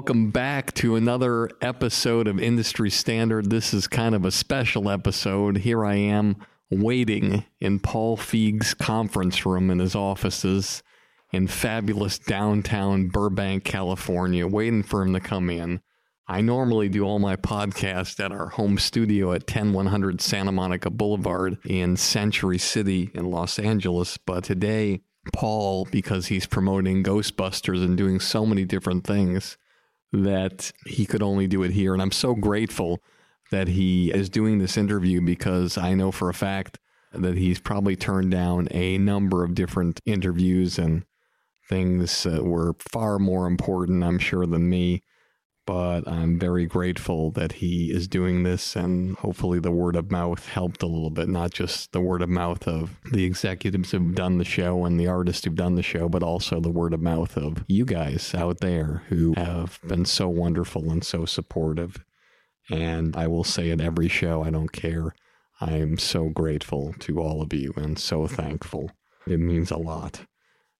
Welcome back to another episode of Industry Standard. This is kind of a special episode. Here I am waiting in Paul Feig's conference room in his offices in fabulous downtown Burbank, California, waiting for him to come in. I normally do all my podcasts at our home studio at 10100 Santa Monica Boulevard in Century City in Los Angeles, but today Paul because he's promoting Ghostbusters and doing so many different things that he could only do it here. And I'm so grateful that he is doing this interview because I know for a fact that he's probably turned down a number of different interviews and things that were far more important, I'm sure, than me but I'm very grateful that he is doing this. And hopefully, the word of mouth helped a little bit, not just the word of mouth of the executives who've done the show and the artists who've done the show, but also the word of mouth of you guys out there who have been so wonderful and so supportive. And I will say at every show, I don't care. I'm so grateful to all of you and so thankful. It means a lot.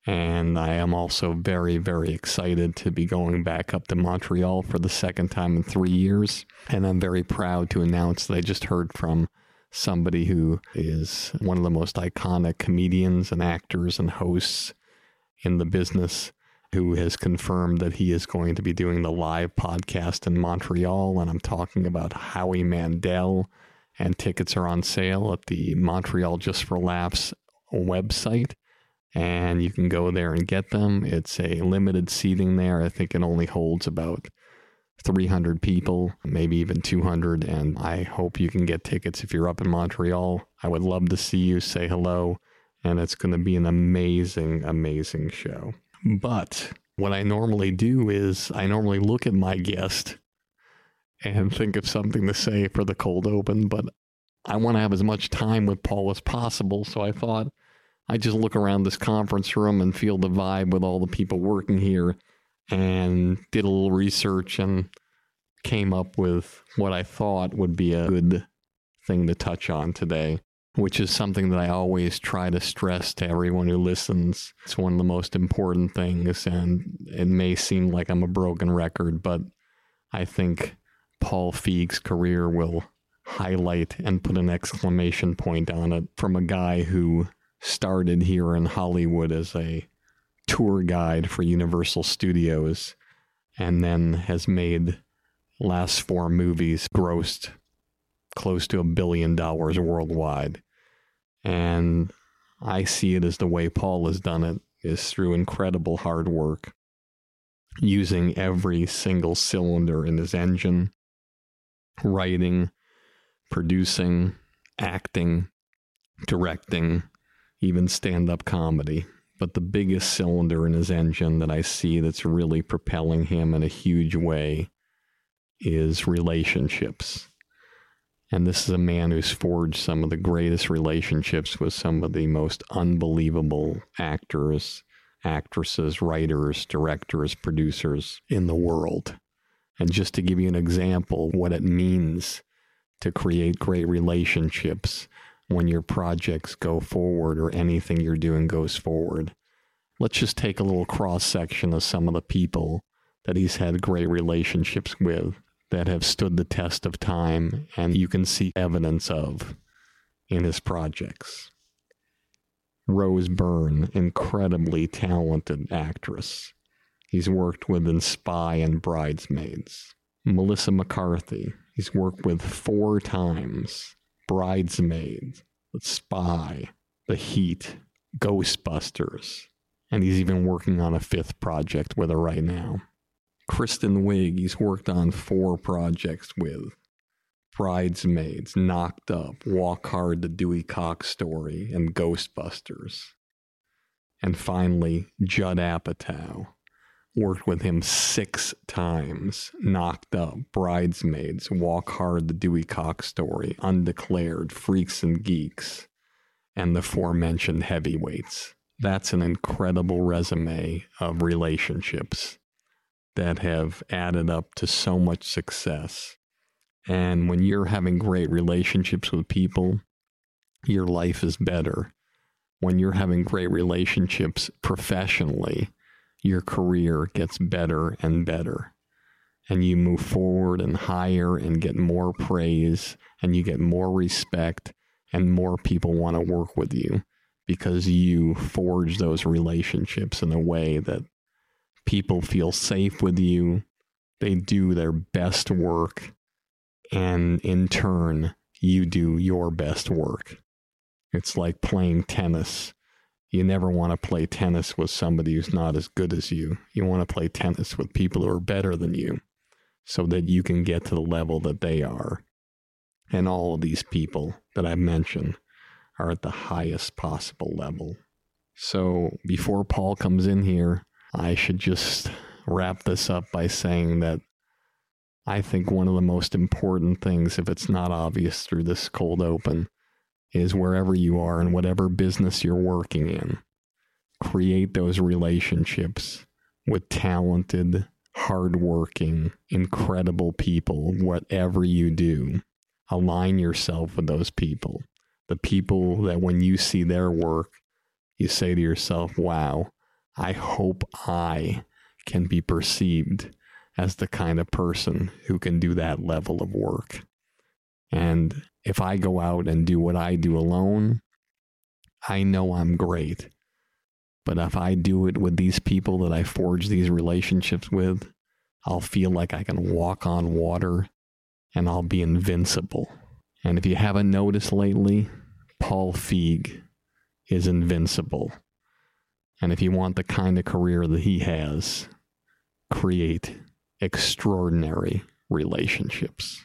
And I am also very, very excited to be going back up to Montreal for the second time in three years. And I'm very proud to announce that I just heard from somebody who is one of the most iconic comedians and actors and hosts in the business who has confirmed that he is going to be doing the live podcast in Montreal. And I'm talking about Howie Mandel. And tickets are on sale at the Montreal Just for Laughs website and you can go there and get them. It's a limited seating there. I think it only holds about 300 people, maybe even 200. And I hope you can get tickets if you're up in Montreal. I would love to see you, say hello. And it's going to be an amazing, amazing show. But what I normally do is I normally look at my guest and think of something to say for the cold open, but I want to have as much time with Paul as possible. So I thought, I just look around this conference room and feel the vibe with all the people working here and did a little research and came up with what I thought would be a good thing to touch on today, which is something that I always try to stress to everyone who listens. It's one of the most important things, and it may seem like I'm a broken record, but I think Paul Feig's career will highlight and put an exclamation point on it from a guy who started here in Hollywood as a tour guide for Universal Studios and then has made last four movies grossed close to a billion dollars worldwide. And I see it as the way Paul has done it is through incredible hard work, using every single cylinder in his engine, writing, producing, acting, directing, even stand up comedy. But the biggest cylinder in his engine that I see that's really propelling him in a huge way is relationships. And this is a man who's forged some of the greatest relationships with some of the most unbelievable actors, actresses, writers, directors, producers in the world. And just to give you an example, what it means to create great relationships when your projects go forward or anything you're doing goes forward. Let's just take a little cross section of some of the people that he's had great relationships with that have stood the test of time and you can see evidence of in his projects. Rose Byrne, incredibly talented actress. He's worked with in Spy and Bridesmaids. Melissa McCarthy, he's worked with four times. Bridesmaids, The Spy, The Heat, Ghostbusters, and he's even working on a fifth project with her right now. Kristen Wiig, he's worked on four projects with Bridesmaids, Knocked Up, Walk Hard, The Dewey Cox Story, and Ghostbusters. And finally, Judd Apatow. Worked with him six times. Knocked Up, Bridesmaids, Walk Hard, The Dewey Cox Story, Undeclared, Freaks and Geeks, and the aforementioned heavyweights. That's an incredible resume of relationships that have added up to so much success. And when you're having great relationships with people, your life is better. When you're having great relationships professionally, your career gets better and better. And you move forward and higher and get more praise and you get more respect and more people want to work with you because you forge those relationships in a way that people feel safe with you, they do their best work, and in turn, you do your best work. It's like playing tennis. You never want to play tennis with somebody who's not as good as you. You want to play tennis with people who are better than you so that you can get to the level that they are. And all of these people that I've mentioned are at the highest possible level. So before Paul comes in here, I should just wrap this up by saying that I think one of the most important things, if it's not obvious through this cold open, is wherever you are and whatever business you're working in, create those relationships with talented, hardworking, incredible people, whatever you do. Align yourself with those people. The people that when you see their work, you say to yourself, wow, I hope I can be perceived as the kind of person who can do that level of work. And if I go out and do what I do alone, I know I'm great. But if I do it with these people that I forge these relationships with, I'll feel like I can walk on water and I'll be invincible. And if you haven't noticed lately, Paul Feig is invincible. And if you want the kind of career that he has, create extraordinary relationships.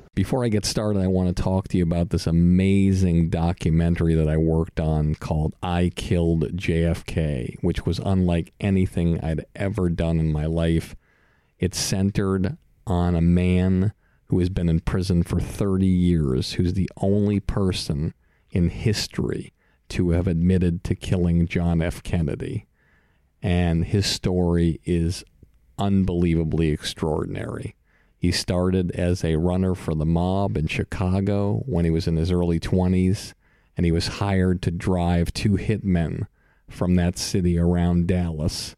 Before I get started, I want to talk to you about this amazing documentary that I worked on called I Killed JFK, which was unlike anything I'd ever done in my life. It's centered on a man who has been in prison for 30 years, who's the only person in history to have admitted to killing John F. Kennedy. And his story is unbelievably extraordinary. He started as a runner for the mob in Chicago when he was in his early 20s, and he was hired to drive two hitmen from that city around Dallas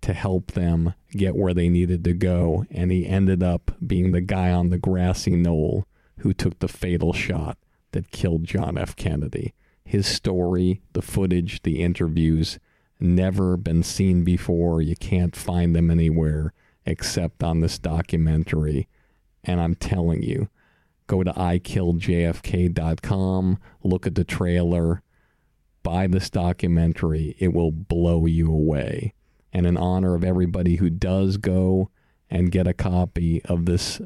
to help them get where they needed to go. And he ended up being the guy on the grassy knoll who took the fatal shot that killed John F. Kennedy. His story, the footage, the interviews, never been seen before. You can't find them anywhere except on this documentary. And I'm telling you, go to ikilljfk.com, look at the trailer, buy this documentary. It will blow you away. And in honor of everybody who does go and get a copy of this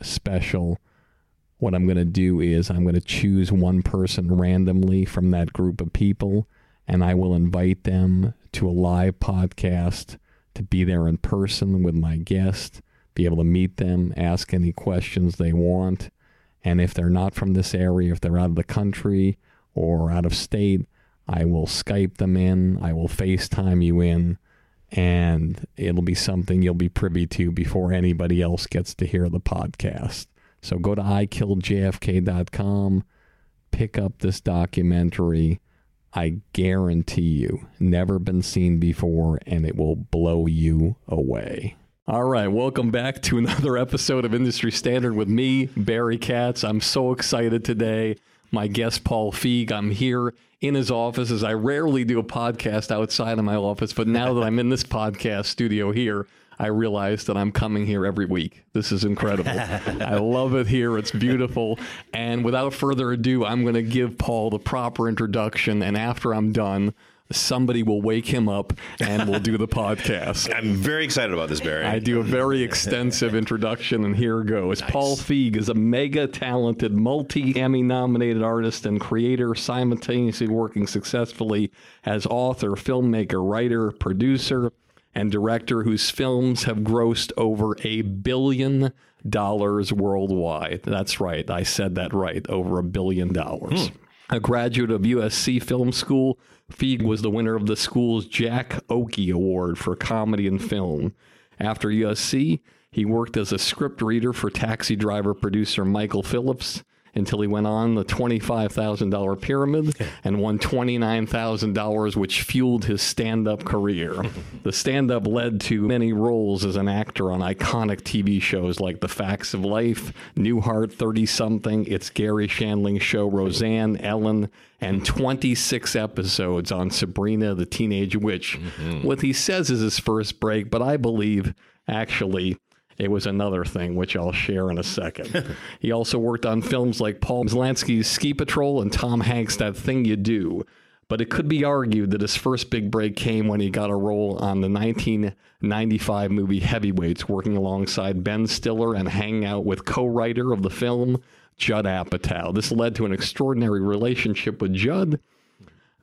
special, what I'm going to do is I'm going to choose one person randomly from that group of people and I will invite them to a live podcast to be there in person with my guest, be able to meet them, ask any questions they want. And if they're not from this area, if they're out of the country or out of state, I will Skype them in, I will FaceTime you in, and it'll be something you'll be privy to before anybody else gets to hear the podcast. So go to ikilljfk.com, pick up this documentary. I guarantee you, never been seen before, and it will blow you away. All right, welcome back to another episode of Industry Standard with me, Barry Katz. I'm so excited today. My guest, Paul Feig. I'm here in his office as I rarely do a podcast outside of my office, but now that I'm in this podcast studio here, I realize that I'm coming here every week. This is incredible. I love it here. It's beautiful. And without further ado, I'm going to give Paul the proper introduction. And after I'm done, somebody will wake him up and we'll do the podcast. I'm very excited about this, Barry. I do a very extensive introduction, and here goes. Nice. Paul Feig is a mega talented, multi Emmy nominated artist and creator, simultaneously working successfully as author, filmmaker, writer, producer, and director whose films have grossed over a billion dollars worldwide. That's right. I said that right. Over a billion dollars. Hmm. A graduate of USC Film School, Feig was the winner of the school's Jack Oakie Award for Comedy and Film. After USC, he worked as a script reader for taxi driver producer Michael Phillips until he went on the $25,000 pyramid and won $29,000, which fueled his stand up career. the stand up led to many roles as an actor on iconic TV shows like The Facts of Life, Newhart 30 something, It's Garry Shandling Show, Roseanne, Ellen, and 26 episodes on Sabrina the Teenage Witch. Mm-hmm. What he says is his first break, but I believe actually it was another thing, which I'll share in a second. he also worked on films like Paul Maslansky's Ski Patrol and Tom Hanks' That Thing You Do. But it could be argued that his first big break came when he got a role on the 1995 movie Heavyweights, working alongside Ben Stiller and hanging out with co writer of the film, Judd Apatow. This led to an extraordinary relationship with Judd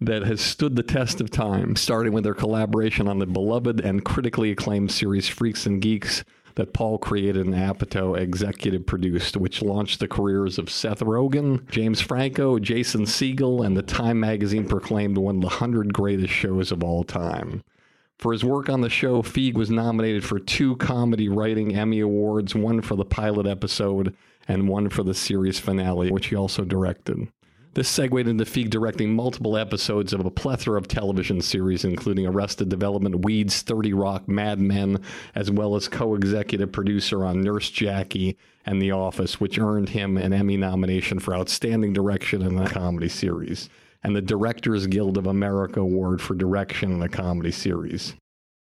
that has stood the test of time, starting with their collaboration on the beloved and critically acclaimed series Freaks and Geeks that Paul created and Apatow executive produced, which launched the careers of Seth Rogen, James Franco, Jason Segel, and the Time magazine proclaimed one of the 100 greatest shows of all time. For his work on the show, Feig was nominated for two comedy writing Emmy Awards, one for the pilot episode and one for the series finale, which he also directed. This segued into Feig directing multiple episodes of a plethora of television series, including Arrested Development, Weeds, 30 Rock, Mad Men, as well as co executive producer on Nurse Jackie and The Office, which earned him an Emmy nomination for Outstanding Direction in a Comedy Series, and the Directors Guild of America Award for Direction in a Comedy Series.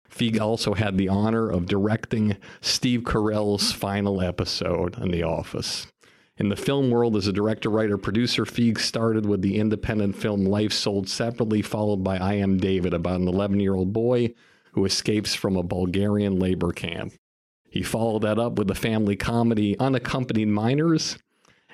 Feig also had the honor of directing Steve Carell's final episode in The Office. In the film world, as a director, writer, producer, Feig started with the independent film Life Sold Separately, followed by I Am David, about an 11 year old boy who escapes from a Bulgarian labor camp. He followed that up with the family comedy Unaccompanied Minors,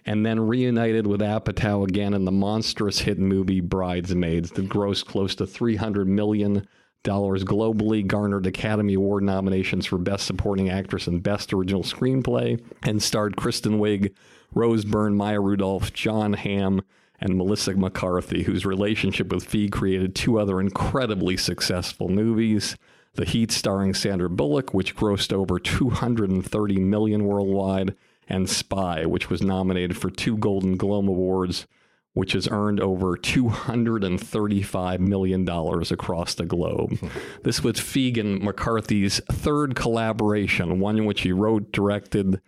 and then reunited with Apatow again in the monstrous hit movie Bridesmaids that grossed close to $300 million globally, garnered Academy Award nominations for Best Supporting Actress and Best Original Screenplay, and starred Kristen Wiig, Rose Byrne, Maya Rudolph, Jon Hamm, and Melissa McCarthy, whose relationship with Feig created two other incredibly successful movies. The Heat starring Sandra Bullock, which grossed over 230 million worldwide, and Spy, which was nominated for two Golden Globe Awards, which has earned over $235 million across the globe. Hmm. this was Feig and McCarthy's third collaboration, one in which he wrote, directed,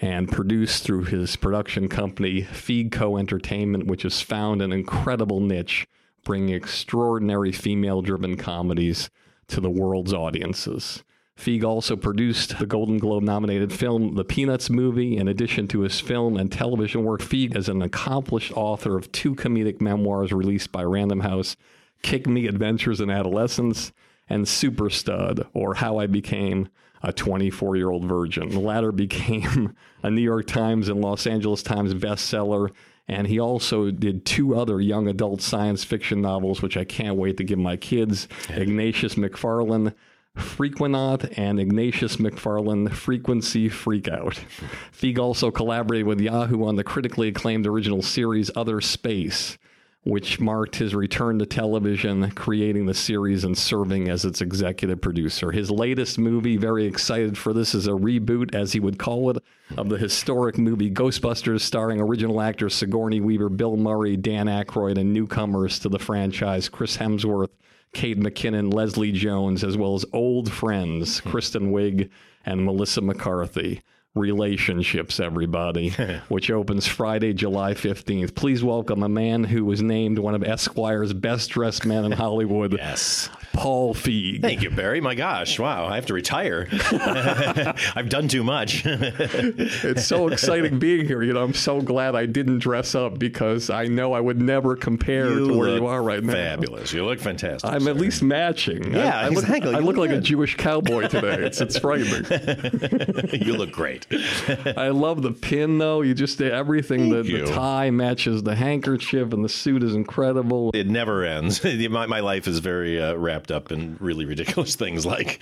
and produced through his production company, Feigco Entertainment, which has found an incredible niche, bringing extraordinary female driven comedies to the world's audiences. Feig also produced the Golden Globe nominated film The Peanuts Movie. In addition to his film and television work, Feig is an accomplished author of two comedic memoirs released by Random House Kick Me Adventures in Adolescence and Super Stud, or How I Became a 24 year old virgin. The latter became a New York Times and Los Angeles Times bestseller. And he also did two other young adult science fiction novels, which I can't wait to give my kids Ignatius MacFarland. Frequenaut and Ignatius MacFarland Frequency Freakout. Feig also collaborated with Yahoo on the critically acclaimed original series Other Space, which marked his return to television, creating the series and serving as its executive producer. His latest movie, very excited for this, is a reboot, as he would call it, of the historic movie Ghostbusters, starring original actors Sigourney Weaver, Bill Murray, Dan Aykroyd, and newcomers to the franchise, Chris Hemsworth, Kate McKinnon, Leslie Jones, as well as old friends, mm-hmm. Kristen Wiig and Melissa McCarthy. Relationships, everybody, which opens Friday, July 15th. Please welcome a man who was named one of Esquire's best dressed men in Hollywood. Yes. Paul Feig. Thank you, Barry. My gosh, wow, I have to retire. I've done too much. it's so exciting being here. You know, I'm so glad I didn't dress up because I know I would never compare You to where you are right now. Fabulous. You look fantastic. I'm at least matching. Yeah, I, look, exactly. I You look look like a. Jewish cowboy today. It's it's frightening. you look great. I love the pin though. You just everything. The, the tie matches the handkerchief, and the suit is incredible. It never ends. my, my life is very uh, wrapped up in really ridiculous things like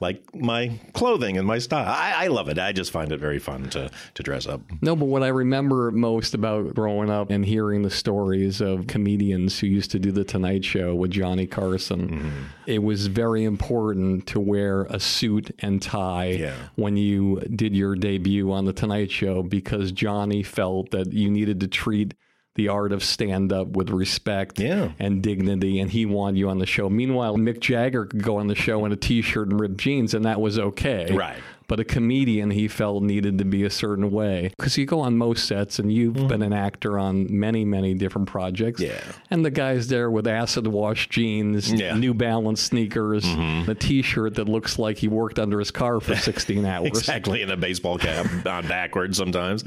like my clothing and my style. I, I love it. I just find it very fun to to dress up. No, but what I remember most about growing up and hearing the stories of comedians who used to do the Tonight Show with Johnny Carson, Mm-hmm. it was very important to wear a suit and tie Yeah. when you did your debut on the Tonight Show because Johnny felt that you needed to treat the art of stand up with respect Yeah. and dignity, and he wanted you on the show. Meanwhile, Mick Jagger could go on the show in a t shirt and ripped jeans, and that was okay. Right. But a comedian he felt needed to be a certain way. Because you go on most sets and you've mm-hmm. been an actor on many, many different projects. Yeah. And the guy's there with acid wash jeans, Yeah. New Balance sneakers, mm-hmm. a t shirt that looks like he worked under his car for 16 hours. Exactly in a baseball cap on backwards sometimes.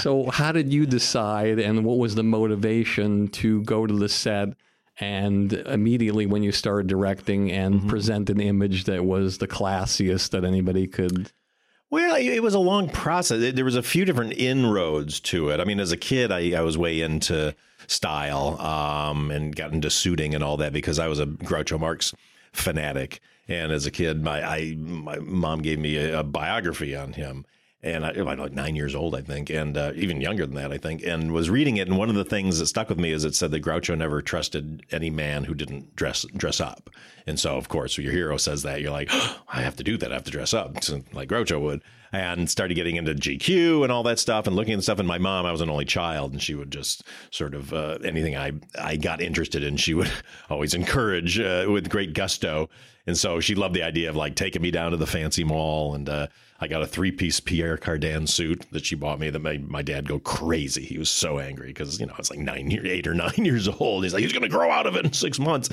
So, how did you decide, and what was the motivation to go to the set and immediately when you started directing and mm-hmm. present an image that was the classiest that anybody could? Well, it was a long process. There was a few different inroads to it. I mean, as a kid, I, I was way into style um, and got into suiting and all that because I was a Groucho Marx fanatic. And as a kid, my I my mom gave me a, a biography on him. And I, was like nine years old, I think, and uh, even younger than that, I think, and was reading it. And one of the things that stuck with me is it said that Groucho never trusted any man who didn't dress dress up. And so, of course, your hero says that, you're like, I have to do that. I have to dress up, like Groucho would. And started getting into GQ and all that stuff, and looking at stuff. And my mom, I was an only child, and she would just sort of uh, anything I I got interested in, she would always encourage uh, with great gusto. And so she loved the idea of like taking me down to the fancy mall. And uh, I got a three piece Pierre Cardin suit that she bought me that made my dad go crazy. He was so angry because, you know, I was like nine, year, eight or nine years old. He's like, he's going to grow out of it in six months.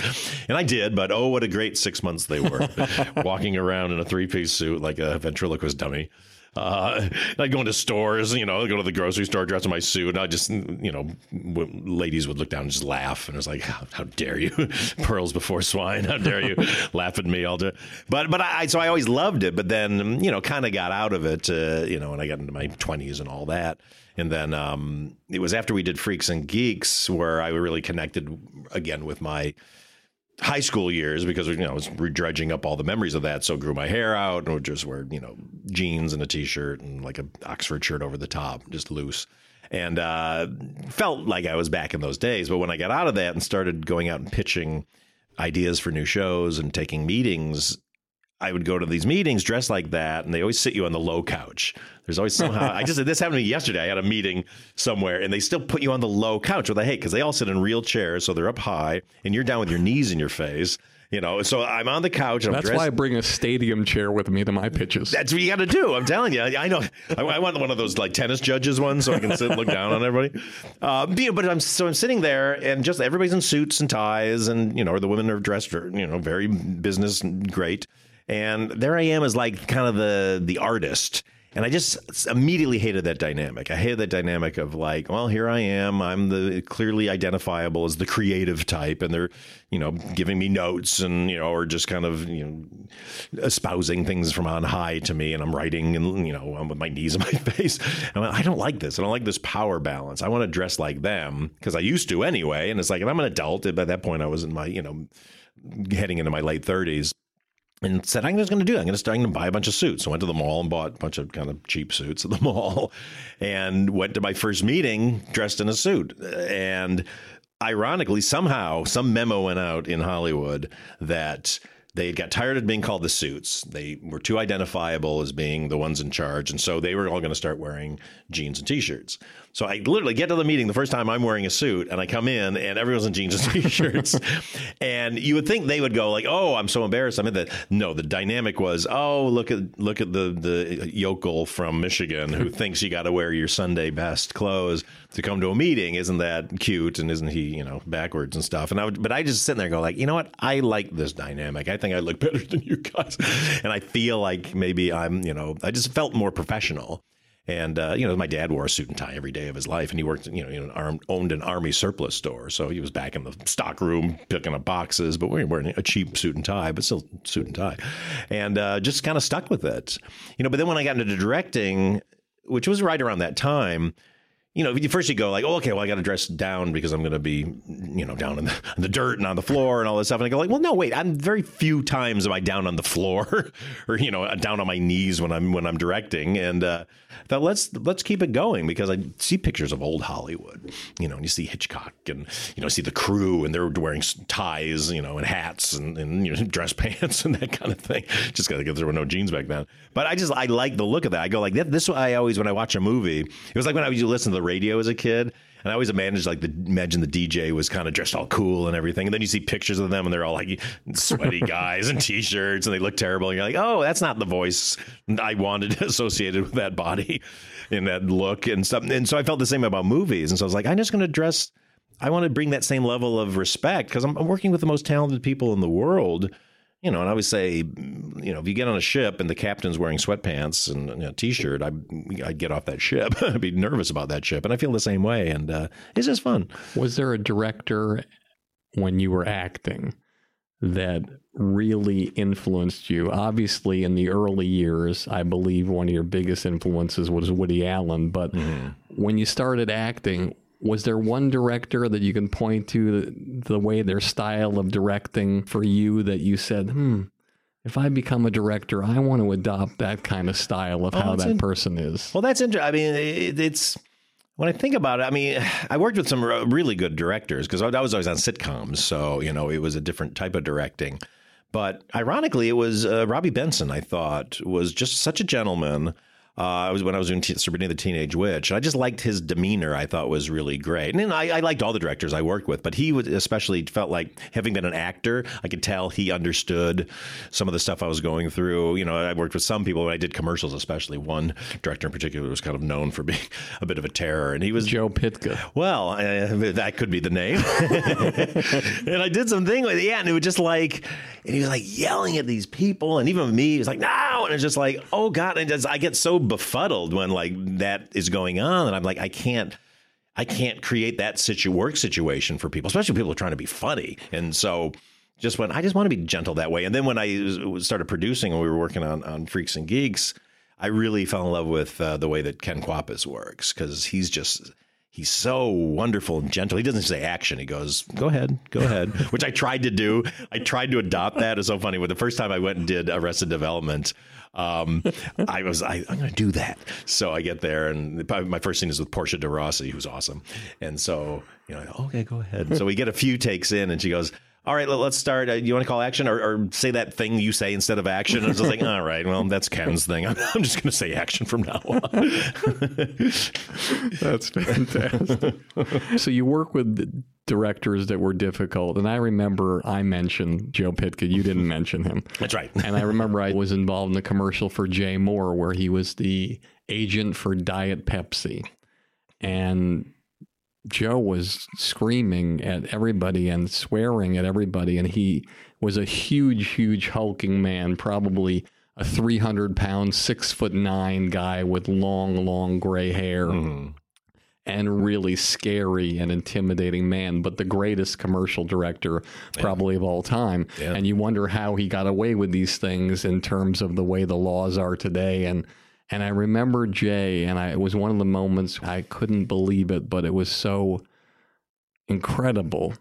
And I did, but oh, what a great six months they were. Walking around in a three piece suit like a ventriloquist dummy. Uh, I'd go into stores, you know, I'd go to the grocery store, dress in my suit, and I just, you know, w- ladies would look down and just laugh, and I was like, "How, how dare you, pearls before swine? How dare you laugh at me all day?" But, but I, so I always loved it, but then, you know, kind of got out of it, uh, you know, when I got into my twenties and all that, and then um, it was after we did Freaks and Geeks where I really connected again with my high school years because you know I was dredging up all the memories of that. So grew my hair out and would just wear you know jeans and a t-shirt and like a Oxford shirt over the top, just loose. And uh, felt like I was back in those days. But when I got out of that and started going out and pitching ideas for new shows and taking meetings, I would go to these meetings dressed like that, and they always sit you on the low couch. There's always somehow I just this happened to me yesterday. I had a meeting somewhere, and they still put you on the low couch, which I hate because they all sit in real chairs, so they're up high, and you're down with your knees in your face. You know, so I'm on the couch. And That's I'm dressed, why I bring a stadium chair with me to my pitches. That's what you got to do. I'm telling you. I know. I, I, want one of those like tennis judges ones so I can sit and look down on everybody. Uh, but I'm so I'm sitting there and just everybody's in suits and ties and you know, or the women are dressed, you know, very business great. And there I am as like kind of the the artist. And I just immediately hated that dynamic. I hated that dynamic of like, well, here I am. I'm the clearly identifiable as the creative type, and they're, you know, giving me notes and you know, or just kind of you know, espousing things from on high to me, and I'm writing and you know, I'm with my knees in my face. And I don't like this. I don't like this power balance. I want to dress like them because I used to anyway. And it's like, and I'm an adult. By that point, I was in my, you know, heading into my late 30s and said, I'm just going to do it. I'm going to start to buy a bunch of suits. So I went to the mall and bought a bunch of kind of cheap suits at the mall and went to my first meeting dressed in a suit. And ironically, somehow, some memo went out in Hollywood that they got tired of being called the suits. They were too identifiable as being the ones in charge. And so they were all going to start wearing jeans and t shirts. So I literally get to the meeting the first time I'm wearing a suit and I come in and everyone's in jeans and t-shirts. and you would think they would go like, "Oh, I'm so embarrassed." I mean, the no, the dynamic was, "Oh, look at look at the the yokel from Michigan who thinks you got to wear your Sunday best clothes to come to a meeting. Isn't that cute? And isn't he, you know, backwards and stuff?" And I would, but I just sit there and go like, "You know what? I like this dynamic. I think I look better than you guys." And I feel like maybe I'm, you know, I just felt more professional. And uh, you know, my dad wore a suit and tie every day of his life, and he worked, you know, in an arm, owned an army surplus store, so he was back in the stock room picking up boxes, but we were wearing a cheap suit and tie, but still suit and tie, and uh, just kind of stuck with it, you know. But then when I got into directing, which was right around that time, you know, first you go like, oh, okay, well, I got to dress down because I'm going to be, you know, down in the, in the, dirt and on the floor and all this stuff. And I go like, well, no, wait, I'm very few times am I down on the floor or, you know, down on my knees when I'm, when I'm directing. And, uh, thought let's, let's keep it going because I see pictures of old Hollywood, you know, and you see Hitchcock and, you know, see the crew and they're wearing ties, you know, and hats and, and you know, dress pants and that kind of thing. Just get there were no jeans back then. But I just, I like the look of that. I go like, this, I always, when I watch a movie, it was like when I used to listen to the radio as a kid. And I always imagined like the imagine the DJ was kind of dressed all cool and everything. And then you see pictures of them and they're all like sweaty guys in t-shirts and they look terrible. And you're like, oh, that's not the voice I wanted associated with that body and that look and stuff. And so I felt the same about movies. And so I was like, I'm just going to dress. I want to bring that same level of respect because I'm, I'm working with the most talented people in the world you know, and I always say, you know, if you get on a ship and the captain's wearing sweatpants and a t-shirt, I I'd get off that ship. I'd be nervous about that ship, and I feel the same way. And uh, it's just fun. Was there a director when you were acting that really influenced you? Obviously, in the early years, I believe one of your biggest influences was Woody Allen. But mm-hmm. when you started acting, was there one director that you can point to the, the, way their style of directing for you that you said, hmm, if I become a director, I want to adopt that kind of style of oh, how that in- person is? Well, that's interesting. I mean, it, it's when I think about it, I mean, I worked with some really good directors because I was always on sitcoms, so you know it was a different type of directing. But ironically, it was uh, Robby Benson. I thought was just such a gentleman uh, I was when I was doing T- Sabrina the Teenage Witch. I just liked his demeanor. I thought was really great, and I, I, liked all the directors I worked with. But he would especially felt like having been an actor, I could tell he understood some of the stuff I was going through. You know, I worked with some people when I did commercials, especially one director in particular was kind of known for being a bit of a terror, and he was Joe Pytka. Well, uh, that could be the name. and I did something with yeah, and it was just like, and he was like yelling at these people, and even me, he was like, no, and it's just like, oh god, and just, I get so befuddled when like that is going on, and I'm like, I can't. I can't create that situ- work situation for people, especially people are trying to be funny. And so just when I just want to be gentle that way. And then when I started producing and we were working on, on Freaks and Geeks, I really fell in love with uh, the way that Ken Kwapis works because he's just he's so wonderful and gentle. He doesn't say action. He goes, "Go ahead, go ahead," which I tried to do. I tried to adopt that. It's so funny. When the first time I went and did Arrested Development, um, I was I, I'm going to do that. So I get there, and my first scene is with Portia de Rossi, who's awesome. And so you know, okay, go ahead. So we get a few takes in, and she goes. All right, let- let's start. Uh, you want to call action or, or say that thing you say instead of action? And I was just like, all right, well, that's Ken's thing. I'm, I'm just going to say action from now on. That's fantastic. so you work with directors that were difficult, and I remember I mentioned Joe Pytka. You didn't mention him. That's right. And I remember I was involved in a commercial for Jay Mohr where he was the agent for Diet Pepsi. And Joe was screaming at everybody and swearing at everybody. And he was a huge, huge hulking man, probably a 300 pound, six foot nine guy with long, long gray hair. Mm-hmm. And really scary and intimidating man, but the greatest commercial director probably of all time. And you wonder how he got away with these things in terms of the way the laws are today. And and I remember Jay, and I, it was one of the moments I couldn't believe it, but it was so incredible.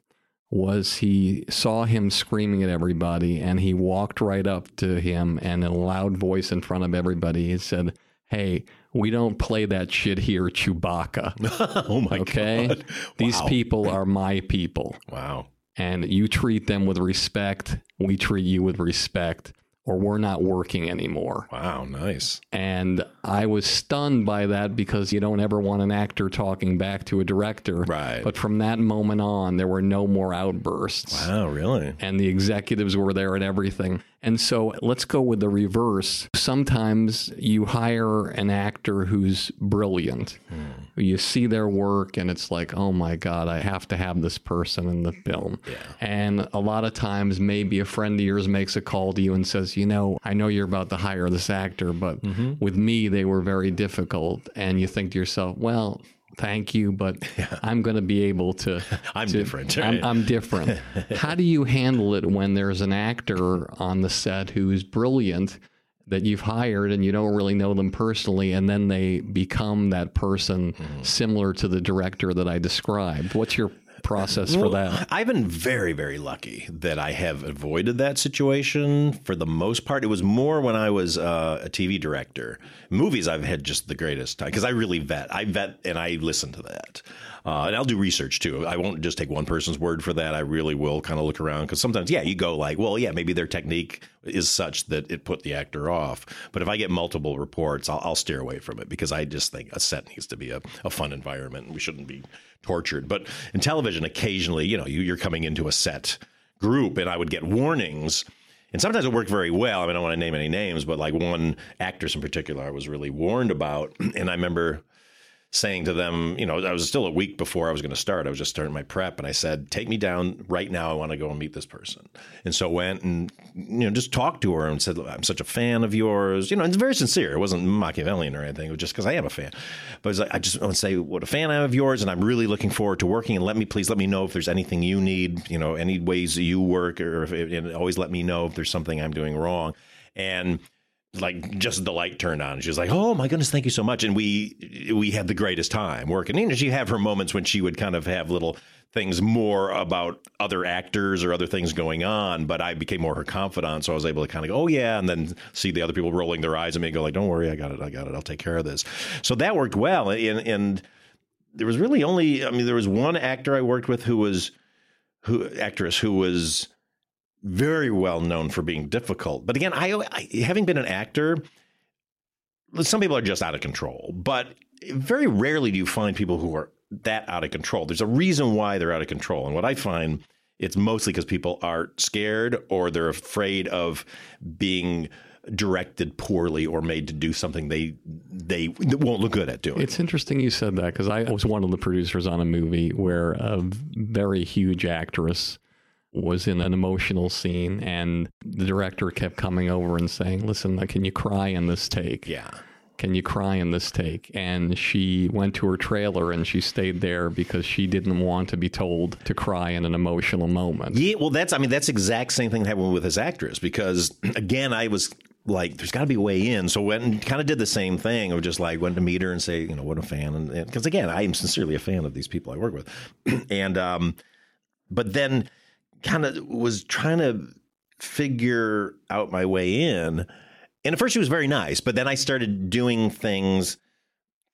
Was he saw him screaming at everybody, and he walked right up to him and in a loud voice in front of everybody, he said, "Hey, we don't play that shit here, Chewbacca. oh my Okay, god! these Wow. people are my people, Wow. and you treat them with respect. We treat you with respect, or we're not working anymore." Wow. Nice. And I was stunned by that because you don't ever want an actor talking back to a director. Right. But from that moment on, there were no more outbursts. Wow. Really? And the executives were there and everything. And so let's go with the reverse. Sometimes you hire an actor who's brilliant. Hmm. You see their work and it's like, oh my God, I have to have this person in the film. And a lot of times, maybe a friend of yours makes a call to you and says, you know, I know you're about to hire this actor, but with me, they were very difficult. And you think to yourself, well, thank you, but I'm going to be able to. I'm to- different. I'm, I'm different. How do you handle it when there's an actor on the set who's brilliant that you've hired and you don't really know them personally, and then they become that person Mm-hmm. similar to the director that I described? What's your process for that? I've been very, very lucky that I have avoided that situation for the most part. It was more when I was uh, a TV director. Movies, I've had just the greatest time because I really vet. I vet and I listen to that. Uh, and I'll do research too. I won't just take one person's word for that. I really will kind of look around because sometimes, yeah, you go like, well, yeah, maybe their technique is such that it put the actor off. But if I get multiple reports, I'll, I'll steer away from it because I just think a set needs to be a, a fun environment. And we shouldn't be tortured. But in television, occasionally, you know, you, you're coming into a set group, and I would get warnings. And sometimes it worked very well. I mean, I don't want to name any names, but like one actress in particular, I was really warned about. And I remember saying to them, you know, I was still a week before I was going to start. I was just starting my prep, and I said, "Take me down right now. I want to go and meet this person." And so went and you know just talked to her and said, "I'm such a fan of yours." You know, it's very sincere. It wasn't Machiavellian or anything. It was just because I am a fan. But it's like, I just want to say what a fan I am of yours, and I'm really looking forward to working. And let me please let me know if there's anything you need. You know, any ways you work, or if and always let me know if there's something I'm doing wrong. And like just the light turned on. She was like, "Oh my goodness, thank you so much." And we we had the greatest time working. You know, she have her moments when she would kind of have little things more about other actors or other things going on, but I became more her confidant, so I was able to kind of go, "Oh yeah," and then see the other people rolling their eyes at me and go like, "Don't worry, I got it, I got it, I'll take care of this." So that worked well, and and there was really only, I mean, there was one actor I worked with who was who actress who was very well known for being difficult. But again, I, I having been an actor, some people are just out of control, but very rarely do you find people who are that out of control. There's a reason why they're out of control. And what I find it's mostly because people are scared or they're afraid of being directed poorly or made to do something they they won't look good at doing. It's interesting you said that because I was one of the producers on a movie where a very huge actress was in an emotional scene, and the director kept coming over and saying, "Listen, can you cry in this take? yeah. Can you cry in this take?" And she went to her trailer and she stayed there because she didn't want to be told to cry in an emotional moment. Yeah, well, that's I mean that's exact same thing that happened with this actress because again I was like there's got to be a way in. So went and kind of did the same thing of just like went to meet her and say, you know, what a fan, and because again, I am sincerely a fan of these people I work with, and um, but then kind of was trying to figure out my way in. And at first, she was very nice, but then I started doing things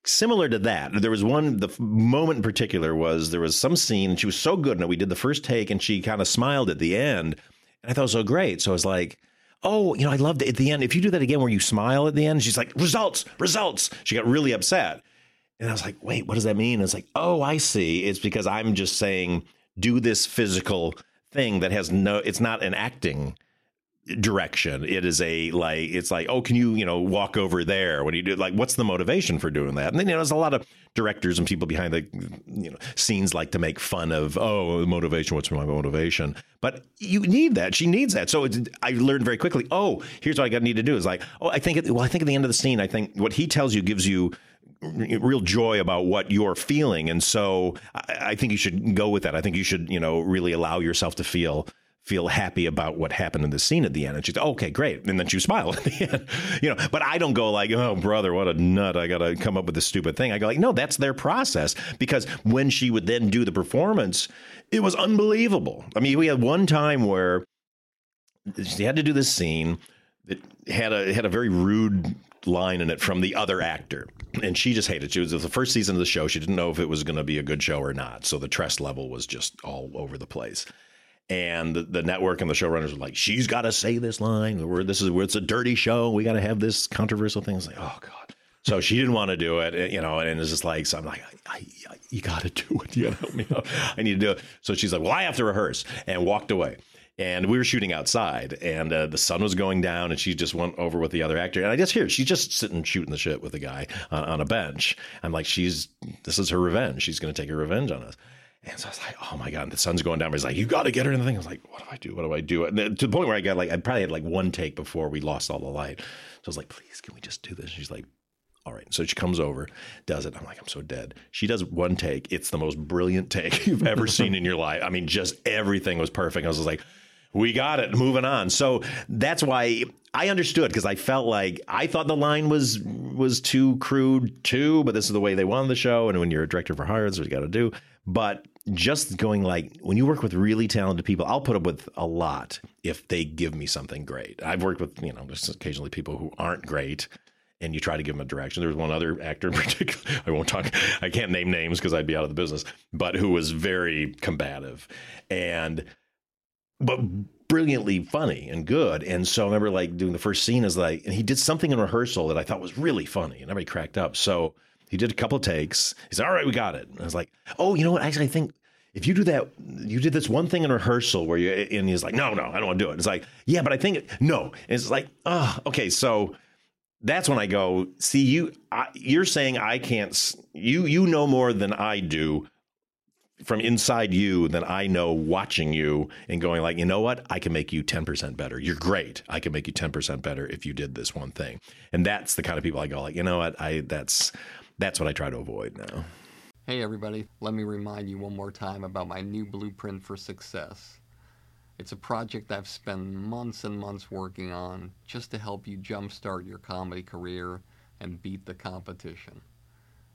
similar to that. There was one, the moment in particular was there was some scene, and she was so good it. We did the first take, and she kind of smiled at the end, and I thought it was so great. So I was like, oh, you know, I loved it at the end. If you do that again where you smile at the end, she's like, results, results. She got really upset. And I was like, wait, what does that mean? And it's like, oh, I see. It's because I'm just saying, do this physical thing that has no, it's not an acting direction. It is a like it's like, oh, can you, you know, walk over there when you do like what's the motivation for doing that? And then you know, there's a lot of directors and people behind the you know scenes like to make fun of, oh, motivation, what's my motivation? But you need that. She needs that. So I learned very quickly, oh, here's what I got need to do is like, oh, I think well, I think at the end of the scene, I think what he tells you gives you real joy about what you're feeling and so I, I think you should go with that i think you should you know really allow yourself to feel feel happy about what happened in the scene at the end. And she's, okay, great. And then she smiled at the end, you know, but I don't go like, oh, brother, what a nut. I got to come up with this stupid thing. I go like, no, that's their process. Because when she would then do the performance, it was unbelievable. I mean, we had one time where she had to do this scene that had a, had a very rude line in it from the other actor. And she just hated it. She was the first season of the show. She didn't know if it was going to be a good show or not. So the trust level was just all over the place and the, the, network and the showrunners were like, "She's got to say this line. We're, this is it's a dirty show. We got to have this controversial thing." It's like, oh god. So she didn't want to do it, eh, you know, and it's just like, so I'm like, I, I, you got to do it. You got to help me out. I need to do it. So she's like, well, I have to rehearse, and walked away. And we were shooting outside, and uh, the sun was going down, and she just went over with the other actor. And I just hear she's just sitting shooting the shit with the guy on, on a bench. I'm like, she's this is her revenge. She's going to take her revenge on us. And so I was like, oh my God, and the sun's going down. He's like, you got to get her in the thing. I was like, what do I do? What do I do? And to the point where I got like, I probably had like one take before we lost all the light. So I was like, please, can we just do this? She's like, all right. So she comes over, does it. I'm like, I'm so dead. She does one take. It's the most brilliant take you've ever seen in your life. I mean, just everything was perfect. I was like, we got it. Moving on. So that's why I understood because I felt like I thought the line was was too crude too, but this is the way they wanted the show. And when you're a director for hire, that's what you got to do. But just going like when you work with really talented people, I'll put up with a lot if they give me something great. I've worked with, you know, just occasionally people who aren't great and you try to give them a direction. There was one other actor in particular. I won't talk, I can't name names because I'd be out of the business, but who was very combative and, but brilliantly funny and good. And so I remember like doing the first scene is like, and he did something in rehearsal that I thought was really funny and everybody cracked up. So, he did a couple takes. He said, "All right, we got it." And I was like, "Oh, you know what? Actually, I think if you do that, you did this one thing in rehearsal where you and he's like, "No, no, I don't want to do it." It's like, "Yeah, but I think no." And it's like, "Oh, okay." So that's when I go, "See, you I, you're saying I can't. You you know more than I do." From inside you than I know watching you and going like, you know what? I can make you 10% better. You're great. I can make you 10% better if you did this one thing. And that's the kind of people I go like, you know what? I that's that's what I try to avoid now. Hey, everybody, let me remind you one more time about my new blueprint for success. It's a project I've spent months and months working on just to help you jumpstart your comedy career and beat the competition.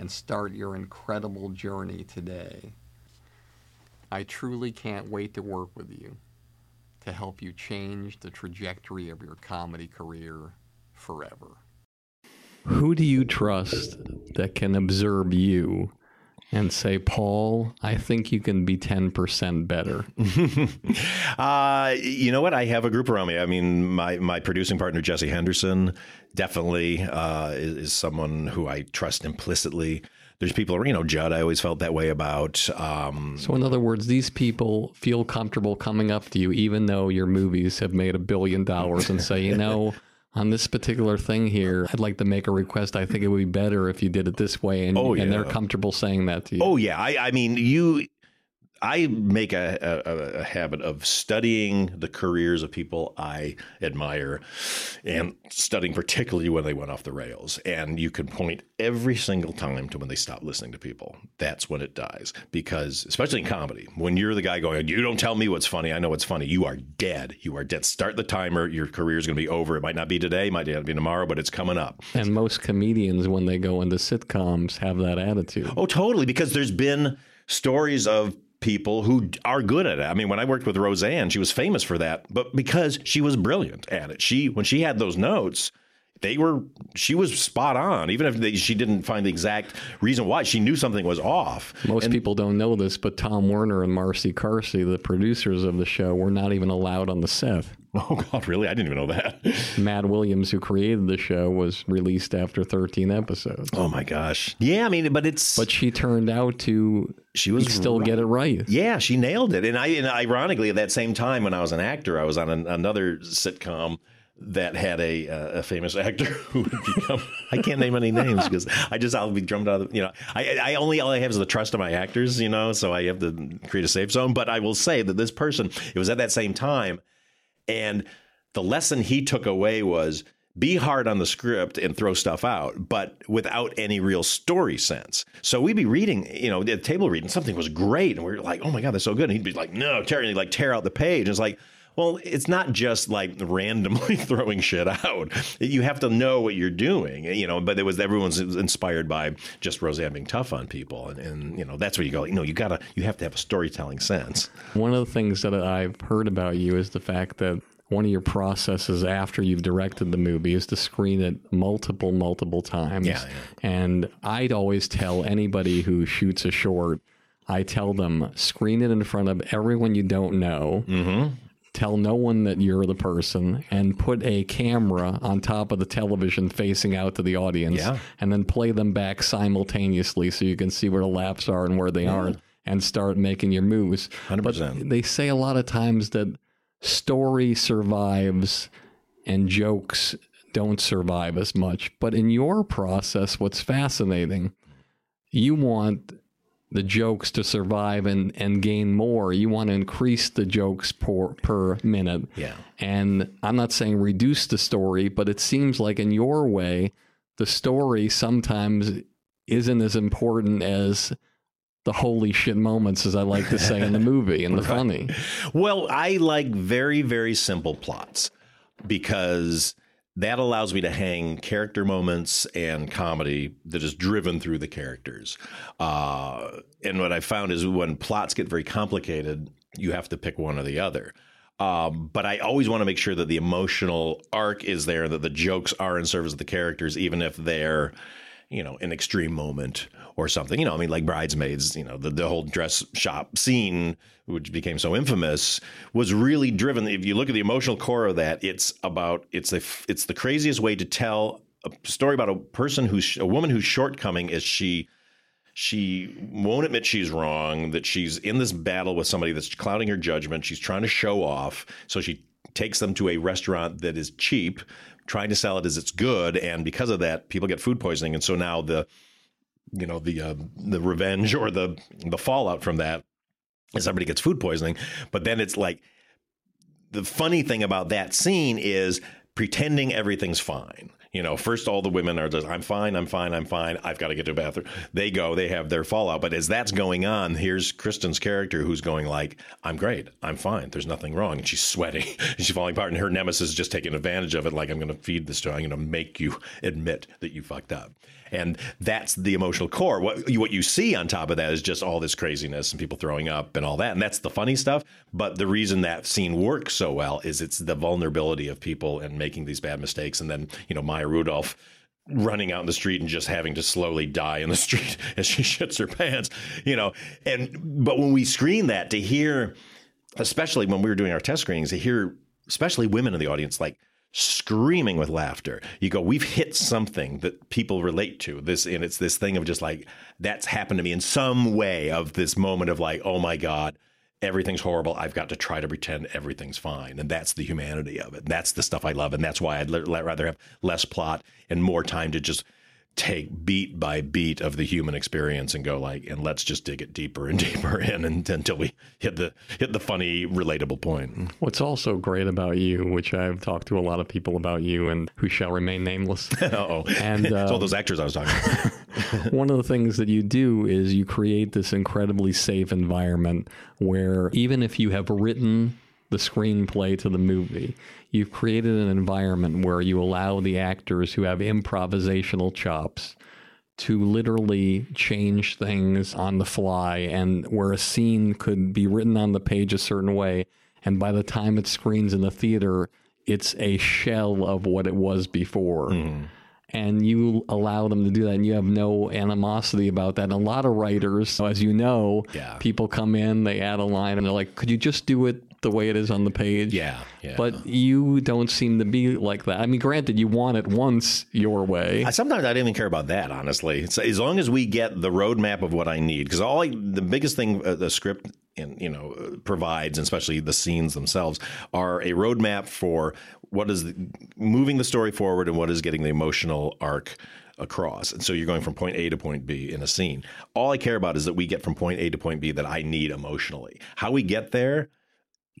and start your incredible journey today. I truly can't wait to work with you to help you change the trajectory of your comedy career forever. Who do you trust that can observe you and say, Paul, I think you can be 10% better? uh, you know what? I have a group around me. I mean, my, my producing partner, Jessie Henderson, definitely uh, is, is someone who I trust implicitly. There's people, you know, Judd, I always felt that way about. Um, so, in other words, these people feel comfortable coming up to you, even though your movies have made a billion dollars, and say, you know, on this particular thing here, I'd like to make a request. I think it would be better if you did it this way. And, Oh, and they're comfortable saying that to you. Oh yeah, I, I mean you. I make a, a, a habit of studying the careers of people I admire, and studying particularly when they went off the rails. And you can point every single time to when they stop listening to people. That's when it dies. Because especially in comedy, when you're the guy going, "You don't tell me what's funny. I know what's funny," you are dead. You are dead. Start the timer. Your career is going to be over. It might not be today, might not be tomorrow, but it's coming up. And most comedians, when they go into sitcoms, have that attitude. Oh, totally. Because there's been stories of people who are good at it. I mean, when I worked with Roseanne, she was famous for that, but because she was brilliant at it. She when she had those notes, they were she was spot on. Even if they, she didn't find the exact reason why, she knew something was off. Most people don't know this, but Tom Werner and Marcy Carsey, the producers of the show, were not even allowed on the set. Oh God, really? I didn't even know that. Matt Williams, who created the show, was released after 13 episodes. Oh my gosh. Yeah, I mean, but it's But she turned out to she was still right. get it right. Yeah, she nailed it. And I, and ironically, at that same time, when I was an actor, I was on an, another sitcom that had a uh, a famous actor who would become. I can't name any names because I just I'll be drummed out. Of, you know, I I only all I have is the trust of my actors. You know, so I have to create a safe zone. But I will say that this person, it was at that same time, and the lesson he took away was be hard on the script and throw stuff out, but without any real story sense. So we'd be reading, you know, the table reading, something was great. And we are like, oh my God, that's so good. And he'd be like, no, tear, like tear out the page. And it's like, well, it's not just like randomly throwing shit out. You have to know what you're doing, you know. But it was everyone's inspired by just Roseanne being tough on people, and, and you know that's where you go. You know, you gotta, you have to have a storytelling sense. One of the things that I've heard about you is the fact that one of your processes after you've directed the movie is to screen it multiple, multiple times. Yeah, yeah. And I'd always tell anybody who shoots a short, I tell them screen it in front of everyone you don't know. Mm-hmm. Tell no one that you're the person and put a camera on top of the television facing out to the audience Yeah. and then play them back simultaneously so you can see where the laughs are and where they aren't and start making your moves. 100%. They say a lot of times that story survives and jokes don't survive as much. But in your process, what's fascinating, you want the jokes to survive and, and gain more. You want to increase the jokes per, per minute. Yeah. And I'm not saying reduce the story, but it seems like in your way, the story sometimes isn't as important as the holy shit moments, as I like to say in the movie and the funny. Well, I like very, very simple plots because that allows me to hang character moments and comedy that is driven through the characters. Uh, and what I found is when plots get very complicated, you have to pick one or the other. Um, but I always want to make sure that the emotional arc is there, that the jokes are in service of the characters, even if they're, you know, an extreme moment or something. You know, I mean, like Bridesmaids, you know, the, the whole dress shop scene, which became so infamous, was really driven. If you look at the emotional core of that, it's about it's a it's the craziest way to tell a story about a person who's a woman whose shortcoming is she she won't admit she's wrong, that she's in this battle with somebody that's clouding her judgment. She's trying to show off. So she takes them to a restaurant that is cheap, trying to sell it as it's good. And because of that, people get food poisoning. And so now the, you know, the, uh, the revenge or the, the fallout from that is somebody gets food poisoning. But then it's like, the funny thing about that scene is pretending everything's fine. You know, first all the women are just, I'm fine, I'm fine, I'm fine. I've got to get to the bathroom. They go, they have their fallout. But as that's going on, here's Kristen's character who's going like, I'm great, I'm fine, there's nothing wrong. And she's sweating, and she's falling apart. And her nemesis is just taking advantage of it. Like, I'm going to feed this to. I'm going to make you admit that you fucked up. And that's the emotional core. What you, what you see on top of that is just all this craziness and people throwing up and all that. And that's the funny stuff. But the reason that scene works so well is it's the vulnerability of people and making these bad mistakes. And then, you know, Maya Rudolph running out in the street and just having to slowly die in the street as she shits her pants, you know. And but when we screen that to hear, especially when we were doing our test screenings, to hear especially women in the audience like screaming with laughter. You go, we've hit something that people relate to. This and it's this thing of just like that's happened to me in some way of this moment of like, oh my God, everything's horrible. I've got to try to pretend everything's fine. And that's the humanity of it. And That's the stuff I love. And that's why I'd l- rather have less plot and more time to just take beat by beat of the human experience and go like and let's just dig it deeper and deeper in and, until we hit the hit the funny relatable point. What's also great about you, which I've talked to a lot of people about you and who shall remain nameless. oh And it's all uh, those actors i was talking about. one of the things that you do is you create this incredibly safe environment where even if you have written the screenplay to the movie, you've created an environment where you allow the actors who have improvisational chops to literally change things on the fly and where a scene could be written on the page a certain way. And by the time it screens in the theater it's a shell of what it was before. Mm-hmm. And you allow them to do that and you have no animosity about that. And a lot of writers as you know Yeah. people come in they add a line and they're like could you just do it the way it is on the page Yeah, yeah. but you don't seem to be like that i mean granted you want it once your way I, sometimes I didn't even care about that, honestly. It's, as long as we get the roadmap of what I need, because all I, the biggest thing uh, the script and you know uh, provides, and especially the scenes themselves, are a roadmap for what is the, moving the story forward and what is getting the emotional arc across. And so you're going from point A to point B in a scene. All I care about is that we get from point A to point B that I need emotionally. How we get there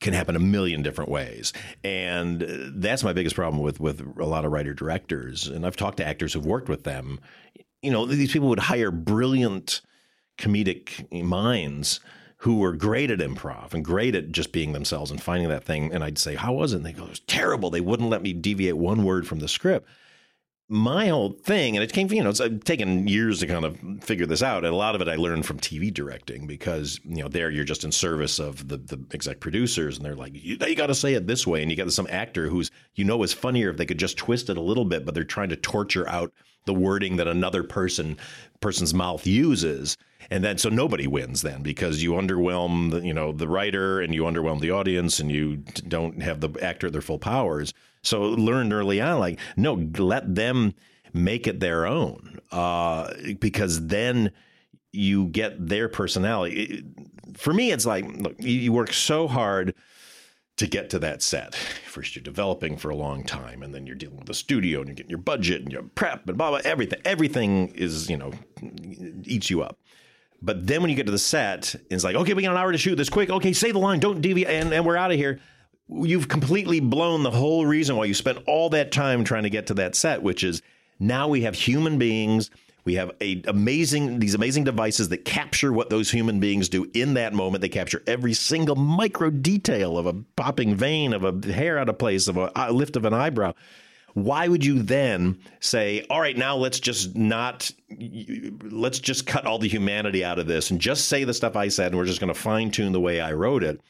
can happen a million different ways. And uh, that's my biggest problem with with a lot of writer directors. And I've talked to actors who've worked with them. You know, these people would hire brilliant comedic minds who were great at improv and great at just being themselves and finding that thing. And I'd say, How was it? And they go, It was terrible. They wouldn't let me deviate one word from the script my whole thing, and it came you know, it's uh, taken years to kind of figure this out. And a lot of it I learned from TV directing because, you know, there you're just in service of the, the exec producers and they're like, you, you got to say it this way. And you get some actor who's, you know, is funnier if they could just twist it a little bit, but they're trying to torture out the wording that another person person's mouth uses. And then so nobody wins then because you underwhelm the, you know the writer and you underwhelm the audience and you don't have the actor at their full powers. So learned early on like no let them make it their own uh, because then you get their personality. It- for me, it's like look, you, you work so hard to get to that set. First, you're developing for a long time, and then you're dealing with the studio, and you're getting your budget, and your prep, and blah blah. Everything, everything is you know eats you up. But then when you get to the set, it's like, okay, we got an hour to shoot this quick. Okay, say the line, don't deviate, and, and we're out of here. You've completely blown the whole reason why you spent all that time trying to get to that set, which is now we have human beings. We have a amazing these amazing devices that capture what those human beings do in that moment. They capture every single micro detail of a popping vein, of a hair out of place, of a lift of an eyebrow why would you then say all right now let's just not let's just cut all the humanity out of this and just say the stuff i said and we're just going to fine tune the way i wrote it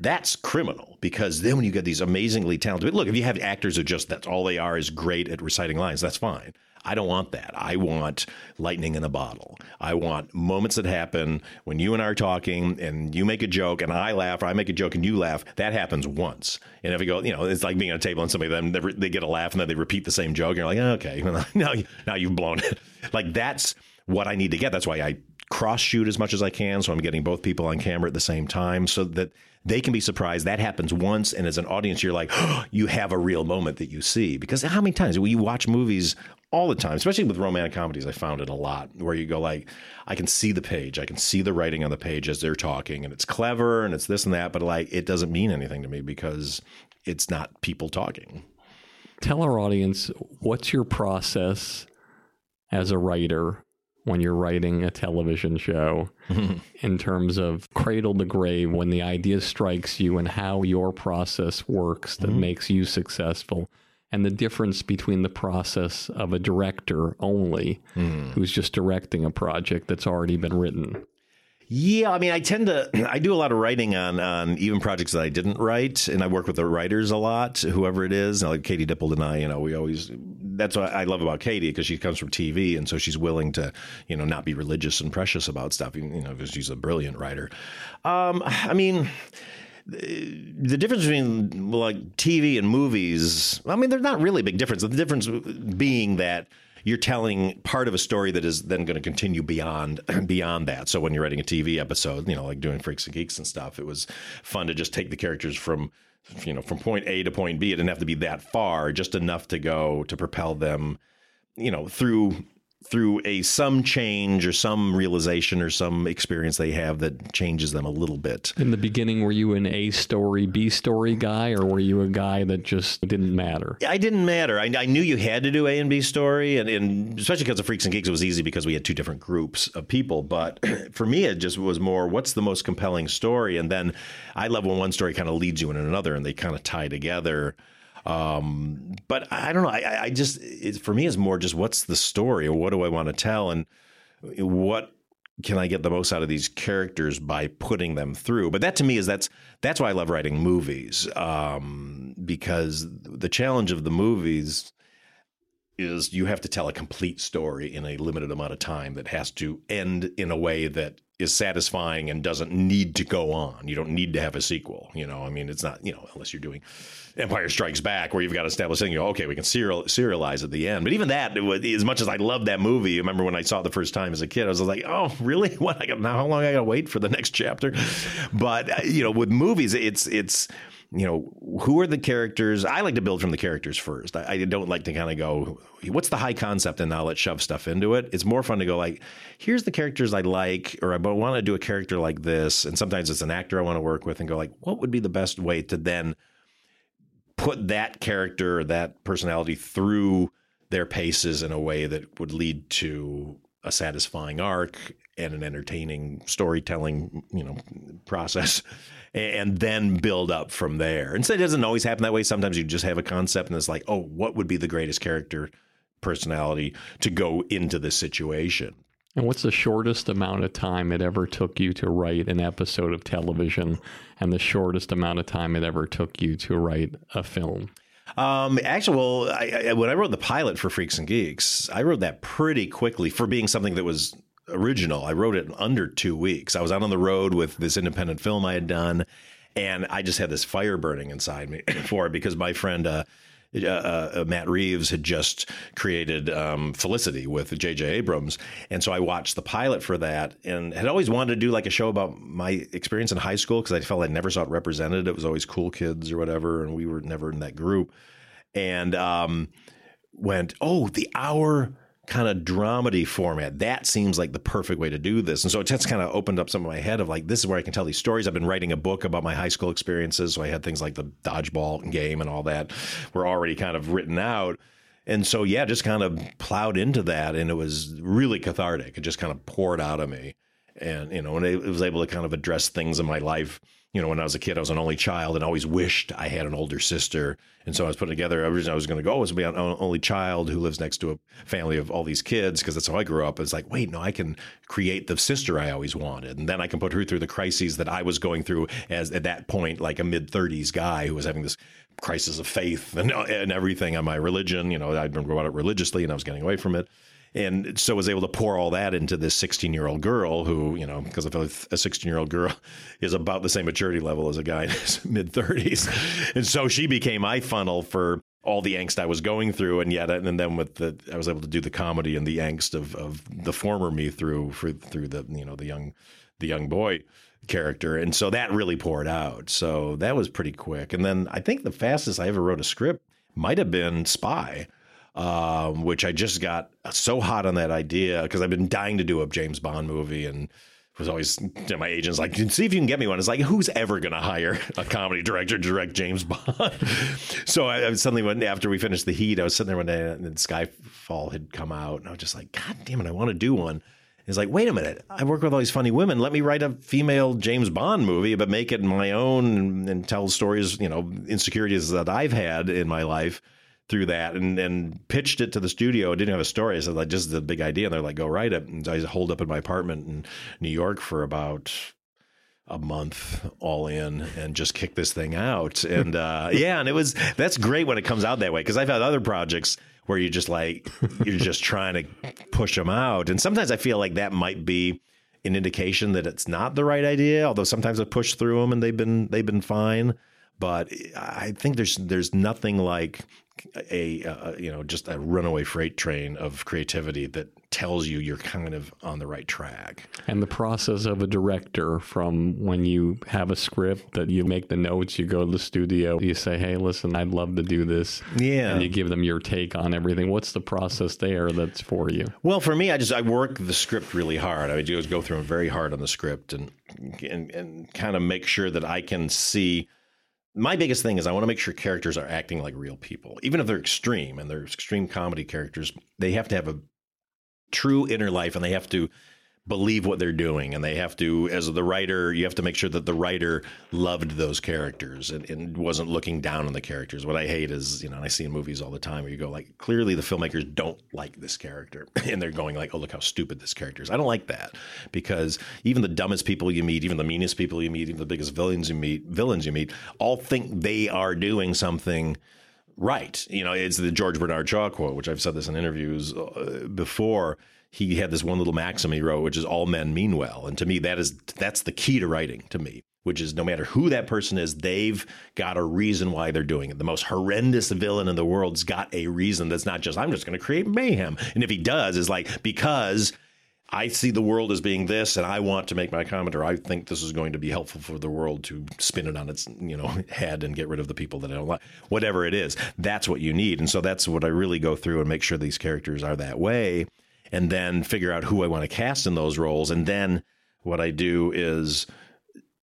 that's criminal because then when you get these amazingly talented look if you have actors who just that's all they are is great at reciting lines that's fine. I don't want that. I want lightning in a bottle. I want moments that happen when you and i are talking and you make a joke and i laugh or i make a joke and you laugh that happens once. And if you go you know it's like being at a table and somebody then they, get a laugh and then they repeat the same joke and you're like okay now, now you've blown it. Like that's what i need to get that's why i cross shoot as much as I can. So I'm getting both people on camera at the same time so that they can be surprised. That happens once. And as an audience, you're like, oh, you have a real moment that you see. Because how many times we watch movies all the time, especially with romantic comedies, I found it a lot where you go like, I can see the page. I can see the writing on the page as they're talking and it's clever and it's this and that. But like, it doesn't mean anything to me because it's not people talking. Tell our audience what's your process as a writer when you're writing a television show in terms of cradle to grave when the idea strikes you and how your process works that mm-hmm. makes you successful and the difference between the process of a director only mm. who's just directing a project that's already been written. Yeah, I mean, I tend to I do a lot of writing on on even projects that I didn't write, and I work with the writers a lot, whoever it is. Like Katie Dippold and I, you know, we always that's what I love about Katie because she comes from TV, and so she's willing to you know not be religious and precious about stuff. You know, because she's a brilliant writer. Um, I mean the difference between like TV and movies, I mean, they're not really a big difference. The difference being that you're telling part of a story that is then going to continue beyond beyond that. So when you're writing a TV episode, you know, like doing Freaks and Geeks and stuff, it was fun to just take the characters from you know from point A to point B. It didn't have to be that far, just enough to go to propel them, you know, through through a some change or some realization or some experience they have that changes them a little bit. In the beginning, were you an A story, B story guy, or were you a guy that just didn't matter? I didn't matter. I, I knew you had to do A and B story, and, and especially because of Freaks and Geeks, it was easy because we had two different groups of people. But for me, it just was more what's the most compelling story, and then I love when one story kind of leads you in another, and they kind of tie together. Um, but I don't know. I, I just it, for me, it's more just what's the story or what do I want to tell and what can I get the most out of these characters by putting them through? But that to me is that's that's why I love writing movies um, because the challenge of the movies is you have to tell a complete story in a limited amount of time that has to end in a way that is satisfying and doesn't need to go on. You don't need to have a sequel. You know, I mean, it's not you know unless you're doing Empire Strikes Back, where you've got to establish. You go, okay, we can serial, serialize at the end. But even that, as much as I love that movie, remember when I saw it the first time as a kid, I was like, oh, really? What? I got now? How long I got to wait for the next chapter? But uh, you know, with movies, it's it's you know, who are the characters? I like to build from the characters first. I, I don't like to kind of go, what's the high concept, and now let's shove stuff into it. It's more fun to go like, here's the characters I like, or I want to do a character like this, and sometimes it's an actor I want to work with, and go like, what would be the best way to then put that character that personality through their paces in a way that would lead to a satisfying arc and an entertaining storytelling, you know, process, and then build up from there. And so it doesn't always happen that way. Sometimes you just have a concept and it's like, oh, what would be the greatest character personality to go into this situation? And what's the shortest amount of time it ever took you to write an episode of television and the shortest amount of time it ever took you to write a film? Um, actually, well, I, I, when I wrote the pilot for Freaks and Geeks, I wrote that pretty quickly for being something that was original. I wrote it in under two weeks. I was out on the road with this independent film I had done, and I just had this fire burning inside me for it because my friend, uh, uh, uh, Matt Reeves had just created um, Felicity with J.J. Abrams, and so I watched the pilot for that, and had always wanted to do like a show about my experience in high school because I felt I never saw it represented. It was always cool kids or whatever, and we were never in that group. And um, went, oh, the hour kind of dramedy format. That seems like the perfect way to do this. And so it just kind of opened up some of my head of like, this is where I can tell these stories. I've been writing a book about my high school experiences. So I had things like the dodgeball game and all that were already kind of written out. And so, yeah, just kind of plowed into that. And it was really cathartic. It just kind of poured out of me. And, you know, and it was able to kind of address things in my life you know, when I was a kid, I was an only child and always wished I had an older sister. And so I was putting together, originally I was going to go, oh, was to be an only child who lives next to a family of all these kids, because that's how I grew up. It's like, wait, no, I can create the sister I always wanted. And then I can put her through the crises that I was going through as at that point, like a mid 30s guy who was having this crisis of faith and, uh, and everything on my religion. You know, I'd been brought up religiously and I was getting away from it and so was able to pour all that into this 16 year old girl who you know because a 16 year old girl is about the same maturity level as a guy in his mid 30s and so she became my funnel for all the angst I was going through, and yet, and then with the, I was able to do the comedy and the angst of, of the former me through for, through the you know the young the young boy character, and so that really poured out. So that was pretty quick. And then I think the fastest I ever wrote a script might have been Spy um, which I just got so hot on that idea because I've been dying to do a James Bond movie and was always you know, my agent's like, see if you can get me one. It's like, who's ever going to hire a comedy director to direct James Bond? so I, I suddenly went after we finished the Heat. I was sitting there one day and Skyfall had come out, and I was just like, God damn it, I want to do one. It's like, wait a minute, I work with all these funny women. Let me write a female James Bond movie, but make it my own and, and tell stories, you know, insecurities that I've had in my life through that and, and pitched it to the studio. I didn't have a story. I said, like, just the big idea. And they're like, go write it. And so I holed up in my apartment in New York for about a month all in and just kick this thing out. And uh, yeah, and it was that's great when it comes out that way because I've had other projects where you just like you're just trying to push them out, and sometimes I feel like that might be an indication that it's not the right idea. Although sometimes I push through them and they've been they've been fine. But I think there's there's nothing like a uh, you know just a runaway freight train of creativity that tells you you're kind of on the right track. And the process of a director from when you have a script that you make the notes, you go to the studio, you say, "Hey, listen, I'd love to do this." Yeah. And you give them your take on everything. What's the process there that's for you? Well, for me, I just I work the script really hard. I do go through them very hard on the script and and and kind of make sure that I can see my biggest thing is I want to make sure characters are acting like real people, even if they're extreme and they're extreme comedy characters. They have to have a true inner life, and they have to believe what they're doing and they have to as the writer you have to make sure that the writer loved those characters and, and, wasn't looking down on the characters. What i hate is you know and i see in movies all the time where you go like clearly the filmmakers don't like this character and they're going like oh look how stupid this character is. I don't like that because even the dumbest people you meet even the meanest people you meet even the biggest villains you meet villains you meet all think they are doing something right. You know it's the george bernard shaw quote which i've said this in interviews uh, before he had this one little maxim he wrote, which is all men mean well. And to me, that is that's the key to writing to me, which is no matter who that person is, they've got a reason why they're doing it. The most horrendous villain in the world's got a reason that's not just I'm just going to create mayhem. And if he does, is like because I see the world as being this, and I want to make my comment, or I think this is going to be helpful for the world to spin it on its you know head and get rid of the people that I don't like. Whatever it is, that's what you need, and so that's what I really go through and make sure these characters are that way and then figure out who I want to cast in those roles. And then what I do is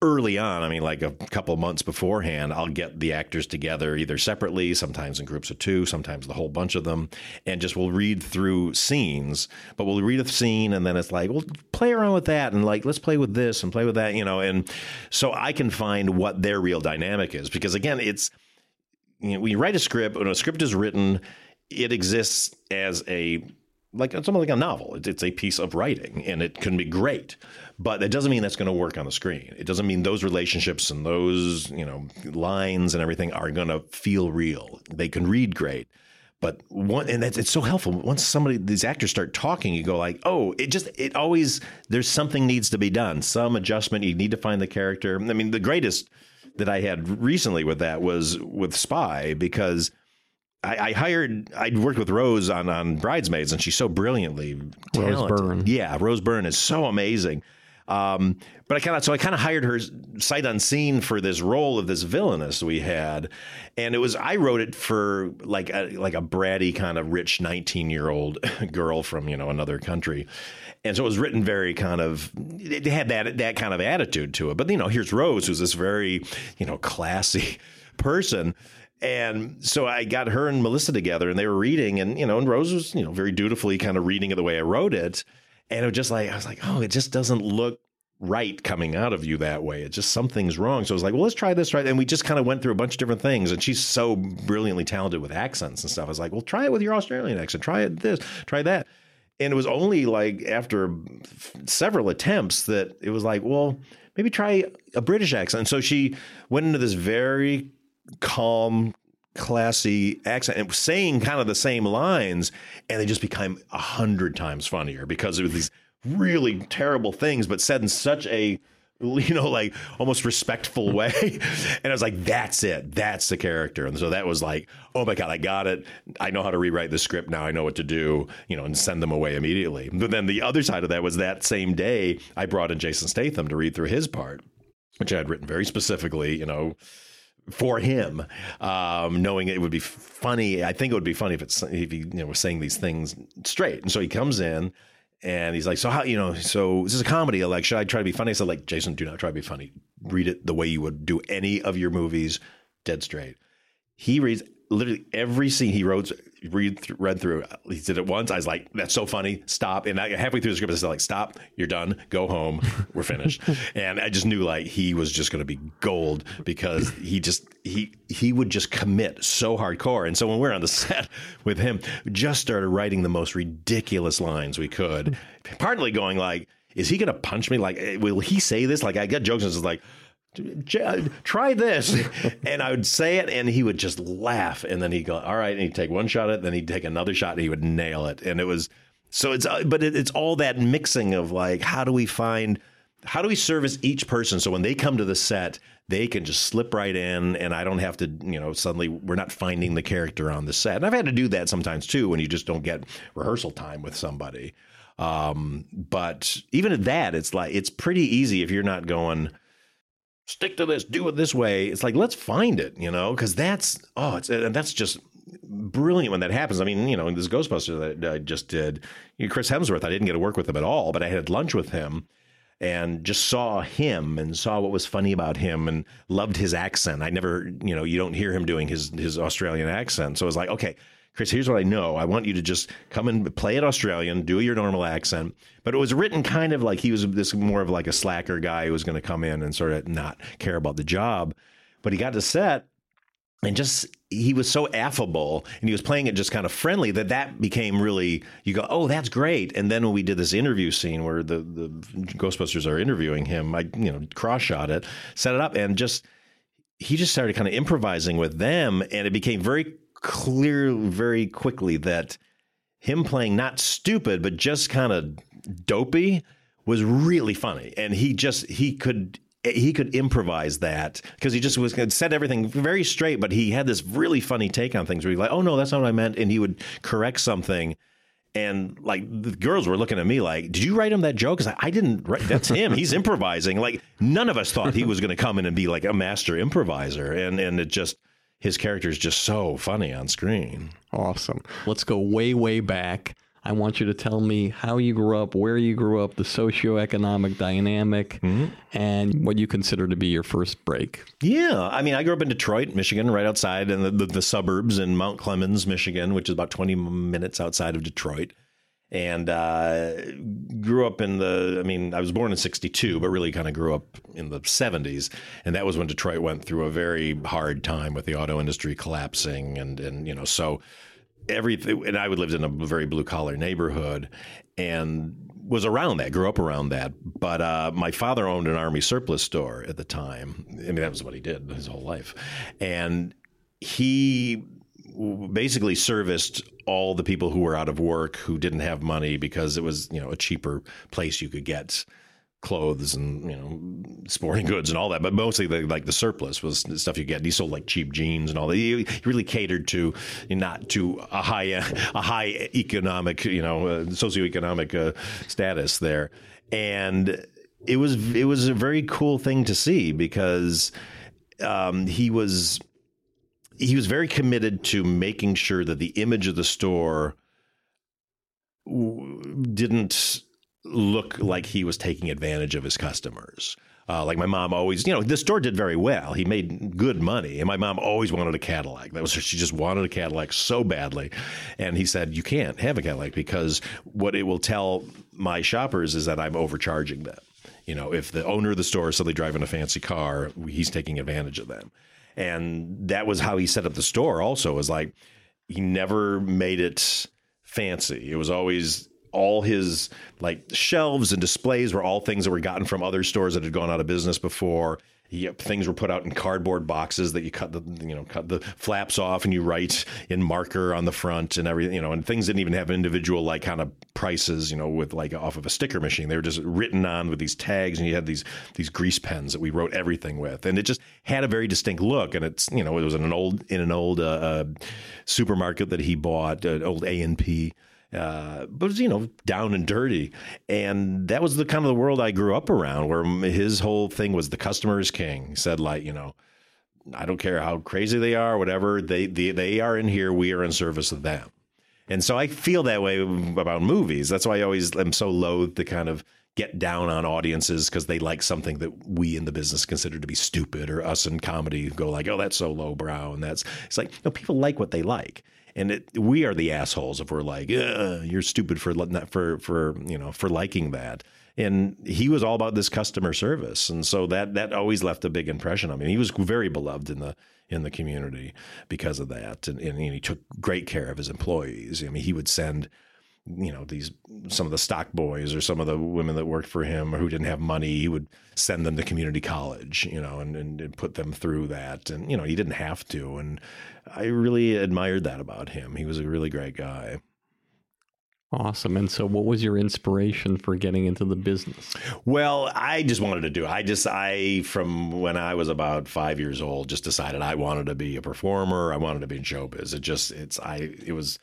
early on, I mean, like a couple months beforehand, I'll get the actors together either separately, sometimes in groups of two, sometimes the whole bunch of them, and just we'll read through scenes. But we'll read a scene and then it's like, well, play around with that and like, let's play with this and play with that, you know. And so I can find what their real dynamic is because again, it's, you know, when you write a script, when a script is written, it exists as a like it's almost like a novel. It's a piece of writing, and it can be great, but it doesn't mean that's going to work on the screen. It doesn't mean those relationships and those you know lines and everything are going to feel real. They can read great, but one and that's it's so helpful. Once somebody these actors start talking, you go like, oh, it just it always there's something needs to be done, some adjustment. You need to find the character. I mean, the greatest that I had recently with that was with Spy because I, I, hired. I'd worked with Rose on on Bridesmaids, and she's so brilliantly talented. Rose Byrne. Yeah, Rose Byrne is so amazing. Um, but I kind of so I kind of hired her sight unseen for this role of this villainess we had, and it was I wrote it for like a, like a bratty kind of rich nineteen year old girl from you know another country, and so it was written very kind of it had that that kind of attitude to it. But you know, here's Rose, who's this very you know classy person and so I got her and Melissa together and they were reading and, you know, and Rose was, you know, very dutifully kind of reading it the way I wrote it. And it was just like, I was like, oh, it just doesn't look right coming out of you that way. It's just something's wrong. So I was like, well, let's try this, right? And we just kind of went through a bunch of different things. And she's so brilliantly talented with accents and stuff. I was like, well, try it with your Australian accent. Try it this, try that. And it was only like after several attempts that it was like, well, maybe try a British accent. And so she went into this very calm, classy accent and saying kind of the same lines, and they just become a hundred times funnier because of these really terrible things, but said in such a you know, like almost respectful way. and I was like, that's it. That's the character. And so that was like, oh my God, I got it. I know how to rewrite the script now. I know what to do, you know, and send them away immediately. But then the other side of that was that same day, I brought in Jason Statham to read through his part, which I had written very specifically, you know, for him, um, knowing it would be funny. I think it would be funny if it's if he you know was saying these things straight. And so he comes in and he's like, "So how you know? So this is a comedy. Like, should I try to be funny?" I said, "Like, Jason, do not try to be funny. Read it the way you would do any of your movies, dead straight." He reads literally every scene he wrote, read th- read through. He did it once. I was like, "That's so funny." Stop. And I, halfway through the script, I said, "Like, stop. You're done. Go home. We're finished." and I just knew like he was just going to be gold because he just he he would just commit so hardcore. And so when we are on the set with him, we just started writing the most ridiculous lines we could. Partly going like, "Is he going to punch me? Like, eh, will he say this?" Like, I get jokes and it's like try this. And i would say it and he would just laugh. And then he'd go all right and he'd take one shot at it then he'd take another shot and he would nail it. And it was so it's uh, but it, it's all that mixing of like how do we find how do we service each person so when they come to the set they can just slip right in and i don't have to you know suddenly we're not finding the character on the set. And i've had to do that sometimes too when you just don't get rehearsal time with somebody. Um, but even at that it's like it's pretty easy if you're not going stick to this, do it this way. It's like let's find it, you know, because that's oh, it's and that's just brilliant when that happens. I mean, you know, this Ghostbuster that I just did, you know, Chris Hemsworth, I didn't get to work with him at all, but I had lunch with him and just saw him and saw what was funny about him and loved his accent. I never, you know, you don't hear him doing his his Australian accent, so it was like, okay. Chris, here's what I know. I want you to just come and play it Australian, do your normal accent. But it was written kind of like he was this more of like a slacker guy who was going to come in and sort of not care about the job. But he got to set and just he was so affable and he was playing it just kind of friendly that that became really you go oh that's great and then when we did this interview scene where the the ghostbusters are interviewing him i you know cross shot it set it up and just he just started kind of improvising with them and it became very clear very quickly that him playing not stupid but just kind of dopey was really funny and he just he could he could improvise that because he just was said everything very straight but he had this really funny take on things where he's like oh no that's not what i meant and he would correct something and like the girls were looking at me like, "Did you write him that joke?" Because I, I, didn't. Write, that's him. He's improvising. Like none of us thought he was going to come in and be like a master improviser, and and it just his character is just so funny on screen. Awesome. Let's go way, way back. I want you to tell me how you grew up, where you grew up, the socioeconomic dynamic, mm-hmm. and what you consider to be your first break. Yeah. I mean, I grew up in Detroit, Michigan, right outside in the, the, the suburbs in Mount Clemens, Michigan, which is about 20 minutes outside of Detroit and uh, grew up in the. I mean, I was born in '62, but really kind of grew up in the '70s, and that was when Detroit went through a very hard time with the auto industry collapsing, and and you know, so everything. And I would lived in a very blue collar neighborhood, and was around that, grew up around that. But uh, my father owned an army surplus store at the time. I mean, that was what he did his whole life, and he basically serviced all the people who were out of work who didn't have money because it was you know a cheaper place you could get clothes and you know sporting goods and all that. But mostly the, like the surplus was stuff you get. He sold like cheap jeans and all that. He, he really catered to not to a high a high economic you know uh, socioeconomic uh, status there. And it was it was a very cool thing to see because um, he was he was very committed to making sure that the image of the store didn't look like he was taking advantage of his customers. Uh, like my mom always, you know, the store did very well. He made good money, and my mom always wanted a Cadillac. That was her, she just wanted a Cadillac so badly, and he said, "You can't have a Cadillac because what it will tell my shoppers is that I'm overcharging them. You know, if the owner of the store is suddenly driving a fancy car, he's taking advantage of them." And that was how he set up the store. Also, was like he never made it fancy. It was always all his like shelves and displays were all things that were gotten from other stores that had gone out of business before. He, things were put out in cardboard boxes that you cut the you know cut the flaps off and you write in marker on the front and everything you know and things didn't even have individual like kind of prices you know with like off of a sticker machine. They were just written on with these tags and you had these these grease pens that we wrote everything with. And it just had a very distinct look and it's you know it was in an old in an old uh, uh, supermarket that he bought an old A and P uh, but was, you know, down and dirty. And that was the kind of the world I grew up around where his whole thing was the customer is king. He said, like, you know, I don't care how crazy they are, whatever, they, they, they are in here, we are in service of them. And so I feel that way about movies. That's why I always am so loath to kind of get down on audiences because they like something that we in the business consider to be stupid, or us in comedy go like, "Oh, that's so lowbrow," and that's it's like no, people like what they like. And it, we are the assholes if we're like, "You're stupid for for for you know for liking that." and he was all about this customer service. And so that that always left a big impression on me. He was very beloved in the in the community because of that. And, and he took great care of his employees. I mean he would send you know these some of the stock boys or some of the women that worked for him or who didn't have money he would send them to community college you know and, and, and put them through that. And you know he didn't have to. And i really admired that about him he was a really great guy Awesome. And so, what was your inspiration for getting into the business? Well, I just wanted to do. I just I from when I was about five years old, just decided I wanted to be a performer. I wanted to be in showbiz. It just it's I it was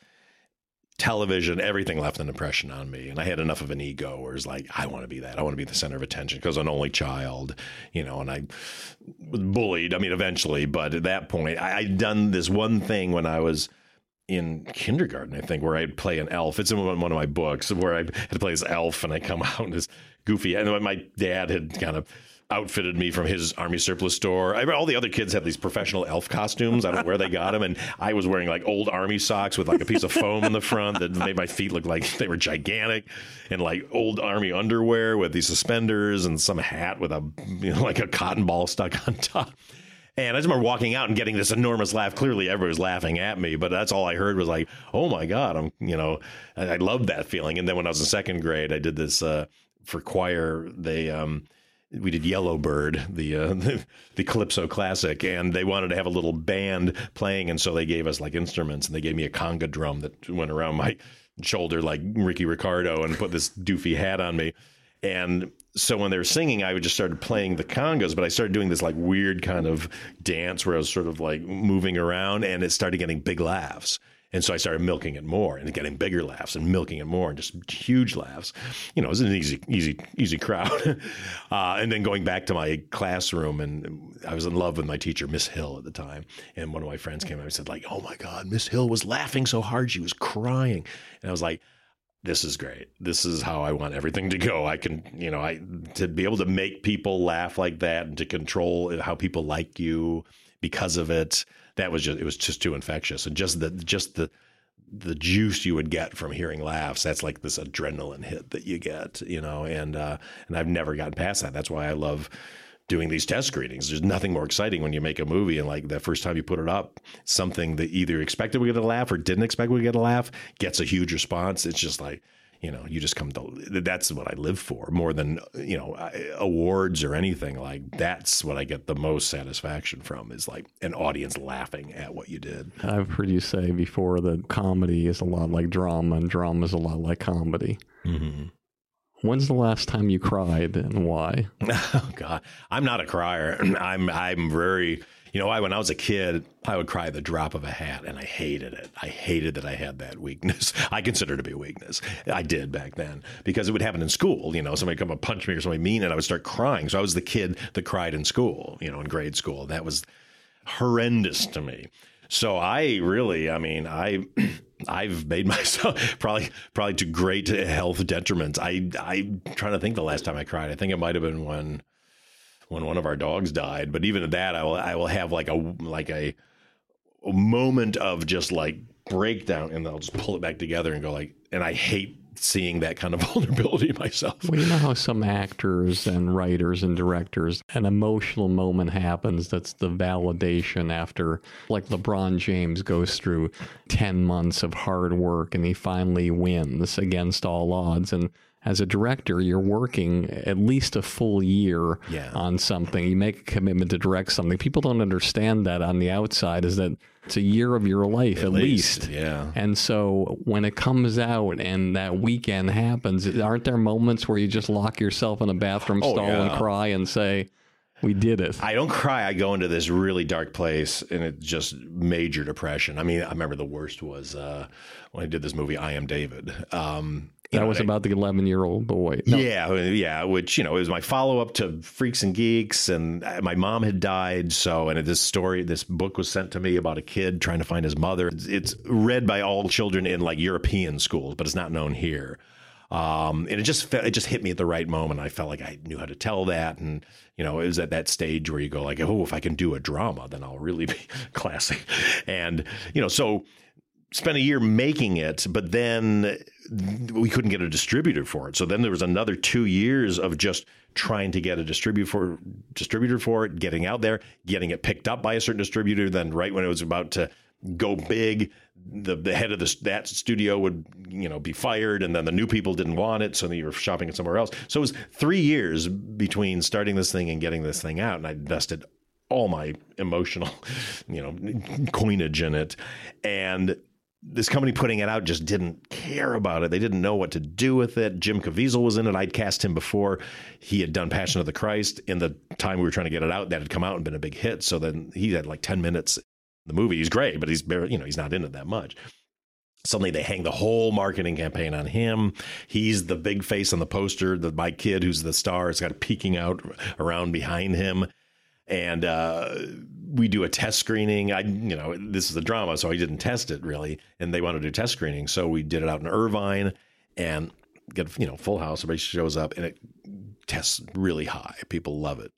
television. Everything left an impression on me, and I had enough of an ego where it's like I want to be that. I want to be the center of attention because I'm an only child, you know. And I was bullied. I mean, eventually, but at that point, I, I'd done this one thing when I was in kindergarten, I think, where I'd play an elf. It's in one of my books where I had to play this elf and I come out as goofy. And my dad had kind of outfitted me from his army surplus store. I, all the other kids had these professional elf costumes. I don't know where they got them. And I was wearing like old army socks with like a piece of foam in the front that made my feet look like they were gigantic and like old army underwear with these suspenders and some hat with a, you know, like a cotton ball stuck on top. And I just remember walking out and getting this enormous laugh. Clearly, everybody was laughing at me, but that's all I heard was like, "Oh my god!" I'm, you know, I, I loved that feeling. And then when I was in second grade, I did this uh, for choir. They um, we did Yellowbird, the, uh, the the Calypso classic, and they wanted to have a little band playing, and so they gave us like instruments, and they gave me a conga drum that went around my shoulder like Ricky Ricardo, and put this doofy hat on me. And so when they were singing, I would just started playing the congas, but I started doing this like weird kind of dance where I was sort of like moving around and it started getting big laughs. And so I started milking it more and getting bigger laughs and milking it more and just huge laughs. You know, it was an easy, easy, easy crowd. uh, and then going back to my classroom and I was in love with my teacher, Miss Hill at the time. And one of my friends came out and said like, oh my God, Miss Hill was laughing so hard. She was crying. And I was like, this is great. This is how I want everything to go. I can, you know, I to be able to make people laugh like that and to control how people like you because of it. That was just it was just too infectious. And just the just the the juice you would get from hearing laughs. That's like this adrenaline hit that you get, you know. And uh, and I've never gotten past that. That's why I love doing these test screenings. There's nothing more exciting when you make a movie and like the first time you put it up, something that either expected we get a laugh or didn't expect we get a laugh gets a huge response. It's just like, you know, you just come to that's what I live for more than, you know, awards or anything like that's what I get the most satisfaction from is like an audience laughing at what you did. I've heard you say before that comedy is a lot like drama and drama is a lot like comedy. Mm-hmm. When's the last time you cried and why? Oh God, I'm not a crier. I'm I'm very you know, I when I was a kid, I would cry the drop of a hat, and I hated it. I hated that I had that weakness. I consider it to be a weakness. I did back then because it would happen in school. You know, somebody come and punch me or somebody mean, and I would start crying. So I was the kid that cried in school. You know, in grade school, that was horrendous to me. So I really, I mean, I I've made myself probably probably to great health detriment. I I'm trying to think the last time I cried. I think it might have been when when one of our dogs died. But even at that, I will I will have like a like a, a moment of just like breakdown, and then I'll just pull it back together and go like. And I hate seeing that kind of vulnerability myself. Well, you know how some actors and writers and directors, an emotional moment happens that's the validation after, like LeBron James goes through 10 months of hard work and he finally wins against all odds. And as a director, you're working at least a full year yeah. on something. You make a commitment to direct something. People don't understand that on the outside is that it's a year of your life at, at least. least. Yeah. And so when it comes out and that weekend happens, aren't there moments where you just lock yourself in a bathroom oh, stall yeah. and cry and say, we did it. I don't cry. I go into this really dark place and it's just major depression. I mean, I remember the worst was uh, when I did this movie, I Am David. Um, that know, was about the 11 year old boy. No. Yeah, yeah. Which you know it was my follow up to Freaks and Geeks, and my mom had died. So, and this story, this book was sent to me about a kid trying to find his mother. It's read by all children in like European schools, but it's not known here. Um, and it just fe- it just hit me at the right moment. I felt like I knew how to tell that, and you know, it was at that stage where you go like, oh, if I can do a drama, then I'll really be classic. And you know, so spent a year making it, but then we couldn't get a distributor for it. So then there was another two years of just trying to get a distributor for distributor for it, getting out there, getting it picked up by a certain distributor. Then right when it was about to go big, the the head of the, that studio would you know be fired, and then the new people didn't want it, so you were shopping it somewhere else. So it was three years between starting this thing and getting this thing out, and I invested all my emotional, you know, coinage in it, and this company putting it out just didn't care about it. They didn't know what to do with it. Jim Caviezel was in it. I'd cast him before. He had done Passion of the Christ. In the time we were trying to get it out, that had come out and been a big hit. So then he had like 10 minutes. In the movie, he's great, but he's barely, you know, he's not in it that much. Suddenly they hang the whole marketing campaign on him. He's the big face on the poster. The my kid, who's the star, has got peeking out around behind him and uh, we do a test screening. I, you know, this is a drama, so I didn't test it really, and they wanted to do test screening, so we did it out in Irvine, and get you know full house. Everybody shows up, and it tests really high. People love it.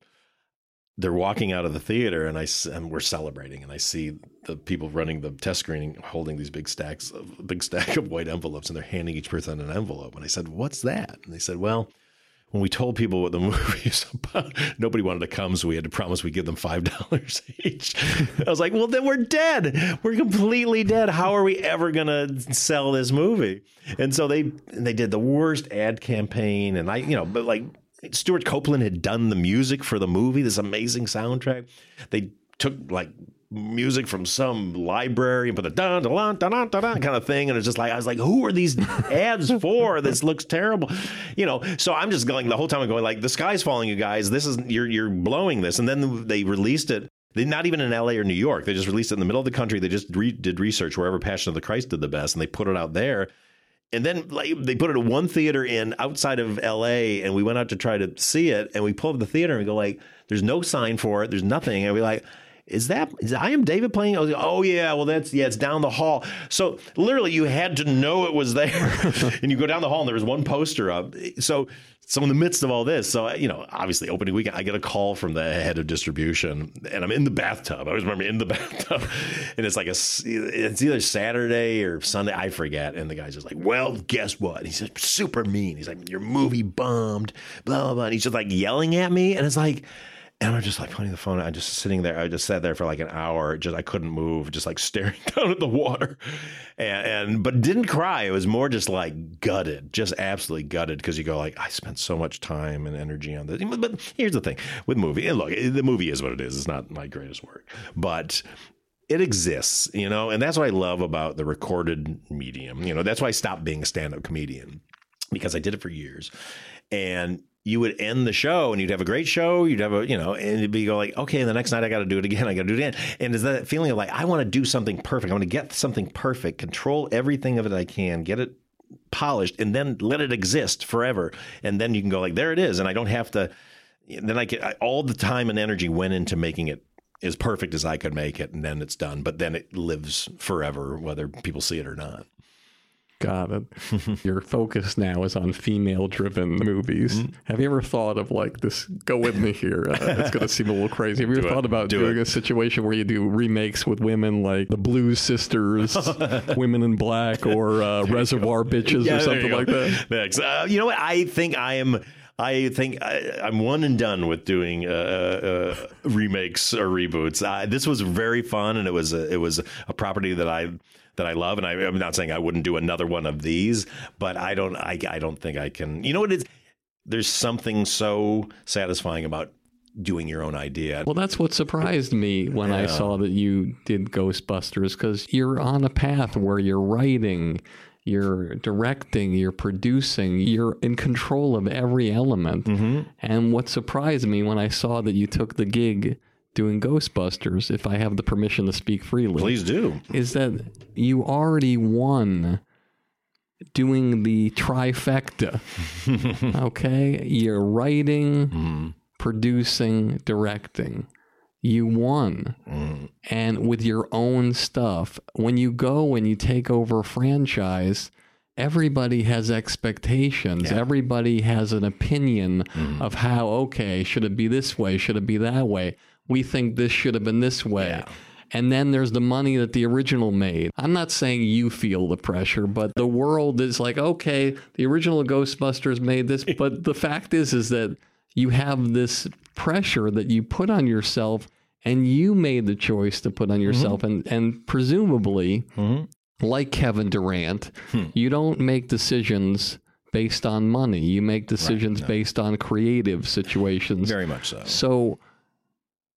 They're walking out of the theater, and I and we're celebrating, and I see the people running the test screening holding these big stacks, of, big stack of white envelopes, and they're handing each person an envelope. And I said, "What's that?" And they said, "Well." When we told people what the movie is about, nobody wanted to come, so we had to promise we'd give them five dollars each. I was like, "Well, then we're dead. We're completely dead. How are we ever gonna sell this movie?" And so they they did the worst ad campaign, and I, you know, but like Stewart Copeland had done the music for the movie, this amazing soundtrack. They took like music from some library and put the dun dun dun dun dun kind of thing, and it's just like I was like, who are these ads for? This looks terrible, you know. So I'm just going the whole time. I'm going like, the sky's falling, you guys. This is you're you're blowing this, and then they released it. They're not even in LA or New York. They just released it in the middle of the country. They just re- did research wherever Passion of the Christ did the best, and they put it out there. And then like they put it at one theater in outside of LA, and we went out to try to see it, and we pulled up the theater and we go like, "There's no sign for it. There's nothing." And we like, is that is I am David playing? Oh yeah, well that's yeah, it's down the hall. So literally, you had to know it was there, and you go down the hall and there was one poster up. So so in the midst of all this, so you know, obviously opening weekend, I get a call from the head of distribution, and I'm in the bathtub. I always remember in the bathtub, and it's like a it's either Saturday or Sunday, I forget. And the guy's just like, "Well, guess what?" He's just super mean. He's like, "Your movie bombed," blah blah blah. And he's just like yelling at me, and it's like and I'm just like putting the phone. I'm just sitting there. I just sat there for like an hour. Just I couldn't move. Just like staring down at the water, and, and but didn't cry. It was more just like gutted, just absolutely gutted because you go like I spent so much time and energy on this. But here's the thing with movie. And look, the movie is what it is. It's not my greatest work, but it exists, you know, and that's what I love about the recorded medium. You know, that's why I stopped being a stand-up comedian because I did it for years, and you would end the show and you'd have a great show. You'd have a, you know, and it'd be go like, okay, the next night I got to do it again. I got to do it again. And is that feeling of like, I want to do something perfect. I want to get something perfect, control everything of it I can, get it polished, and then let it exist forever. And then you can go like, there it is. And I don't have to, then I get I, all the time and energy went into making it as perfect as I could make it. And then it's done. But then it lives forever, whether people see it or not. Got it. Your focus now is on female driven movies. Mm-hmm. Have you ever thought of like this? Go with me here. Uh, it's going to seem a little crazy. Have you ever do thought it. about do doing it. a situation where you do remakes with women like the Blues Sisters, Women in Black, or uh, Reservoir Bitches yeah, or something like that? Thanks. Uh, you know what? I think I am. I think I, am one and done with doing uh, uh, remakes or reboots. Uh, this was very fun, and it was a, it was a property that I that I love, and I, am not saying I wouldn't do another one of these, but I don't I, I don't think I can. You know what it is? There's something so satisfying about doing your own idea. Well, that's what surprised me when yeah. I saw that you did Ghostbusters because you're on a path where you're writing you're directing, you're producing, you're in control of every element. Mm-hmm. And what surprised me when I saw that you took the gig doing Ghostbusters, if I have the permission to speak freely, please do, is that you already won doing the trifecta. okay? You're writing, mm. producing, directing you won. Mm. And with your own stuff, when you go and you take over a franchise, everybody has expectations. Everybody has an opinion of how, okay, should it be this way? Should it be that way? We think this should have been this way. And then there's the money that the original made. I'm not saying you feel the pressure, but the world is like, okay, the original Ghostbusters made this, but the fact is is that you have this pressure that you put on yourself and you made the choice to put on mm-hmm. yourself and and presumably mm-hmm. like Kevin Durant, hmm. you don't make decisions based on money. You make decisions based on creative situations. Very much so. So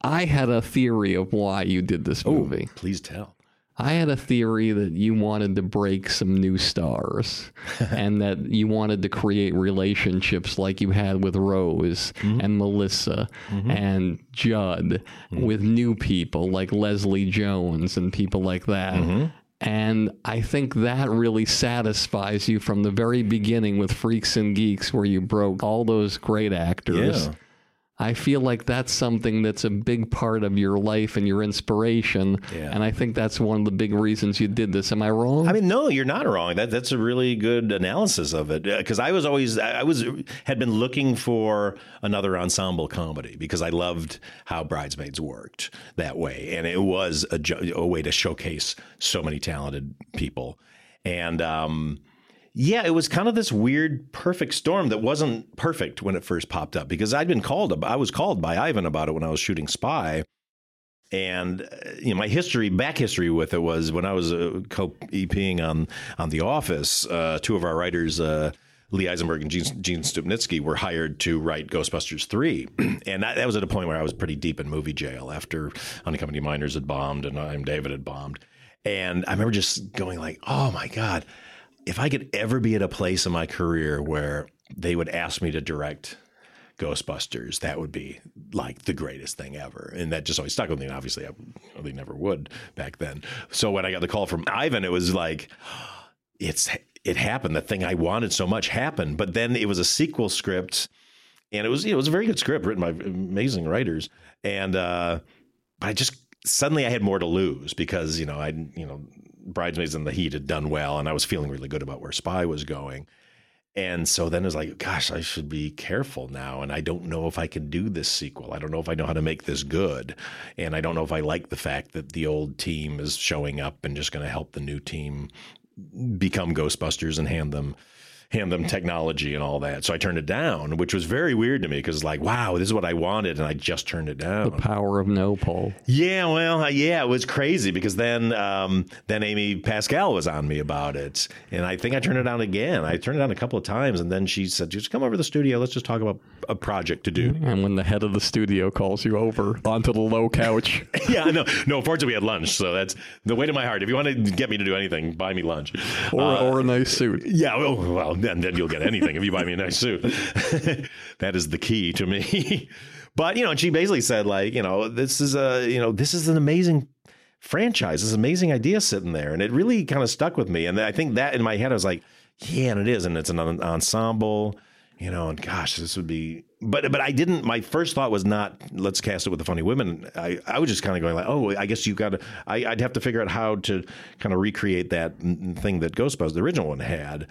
I had a theory of why you did this movie. Oh, Please tell. I had a theory that you wanted to break some new stars and that you wanted to create relationships like you had with Rose mm-hmm. and Melissa mm-hmm. and Judd mm-hmm. with new people like Leslie Jones and people like that. And I think that really satisfies you from the very beginning with Freaks and Geeks, where you broke all those great actors. Yeah. I feel like that's something that's a big part of your life and your inspiration. Yeah. And I think that's one of the big reasons you did this. Am I wrong? I mean, no, you're not wrong. That that's a really good analysis of it. Because I was always I was had been looking for another ensemble comedy because I loved how Bridesmaids worked that way, and it was a, a way to showcase so many talented people. And um, yeah, it was kind of this weird perfect storm that wasn't perfect when it first popped up because I'd been called. I was called by Ivan about it when I was shooting Spy. And uh, you know, my history, back history with it was when I was uh, co-EPing on on The Office. Uh, two of our writers, uh, Lee Eisenberg and Gene, Stupnitsky, were hired to write Ghostbusters three, and that, that was at a point where I was pretty deep in movie jail after Unaccompanied Minors had bombed and I'm David had bombed, and I remember just going like, "Oh my god, if I could ever be at a place in my career where they would ask me to direct." Ghostbusters, that would be like the greatest thing ever. And that just always stuck with me. And obviously, I, they never would back then. So when I got the call from Ivan, it was like, it's it happened. The thing I wanted so much happened. But then it was a sequel script, and it was you know, it was a very good script written by amazing writers. And uh, I just suddenly I had more to lose because you know I you know Bridesmaids in the Heat had done well, and I was feeling really good about where Spy was going. And so then it was like, gosh, I should be careful now. And I don't know if I can do this sequel. I don't know if I know how to make this good. And I don't know if I like the fact that the old team is showing up and just going to help the new team become Ghostbusters and hand them hand them technology and all that. So I turned it down, which was very weird to me because like, wow, this is what I wanted, and I just turned it down. the power of no, Paul. Yeah, well, yeah, it was crazy because then um, then Amy Pascal was on me about it, and I think I turned it down again. I turned it down a couple of times, and then she said, "Just come over to the studio. Let's just talk about a project to do." And when the head of the studio calls you over onto the low couch, yeah, no, no. Fortunately, we had lunch, so that's the weight of my heart. If you want to get me to do anything, buy me lunch or, Uh, or a nice suit. Yeah, well, well then, then you'll get anything if you buy me a nice suit. that is the key to me. but you know, and she basically said like, you know, this is a, you know, this is an amazing franchise. This amazing idea sitting there, and it really kind of stuck with me. And I think that in my head, I was like, yeah, and it is, and it's an ensemble. You know, and gosh, this would be. But but I didn't. My first thought was not let's cast it with the funny women. I, I was just kind of going like, oh, I guess you got to. I'd have to figure out how to kind of recreate that thing that Ghostbusters, the original one, had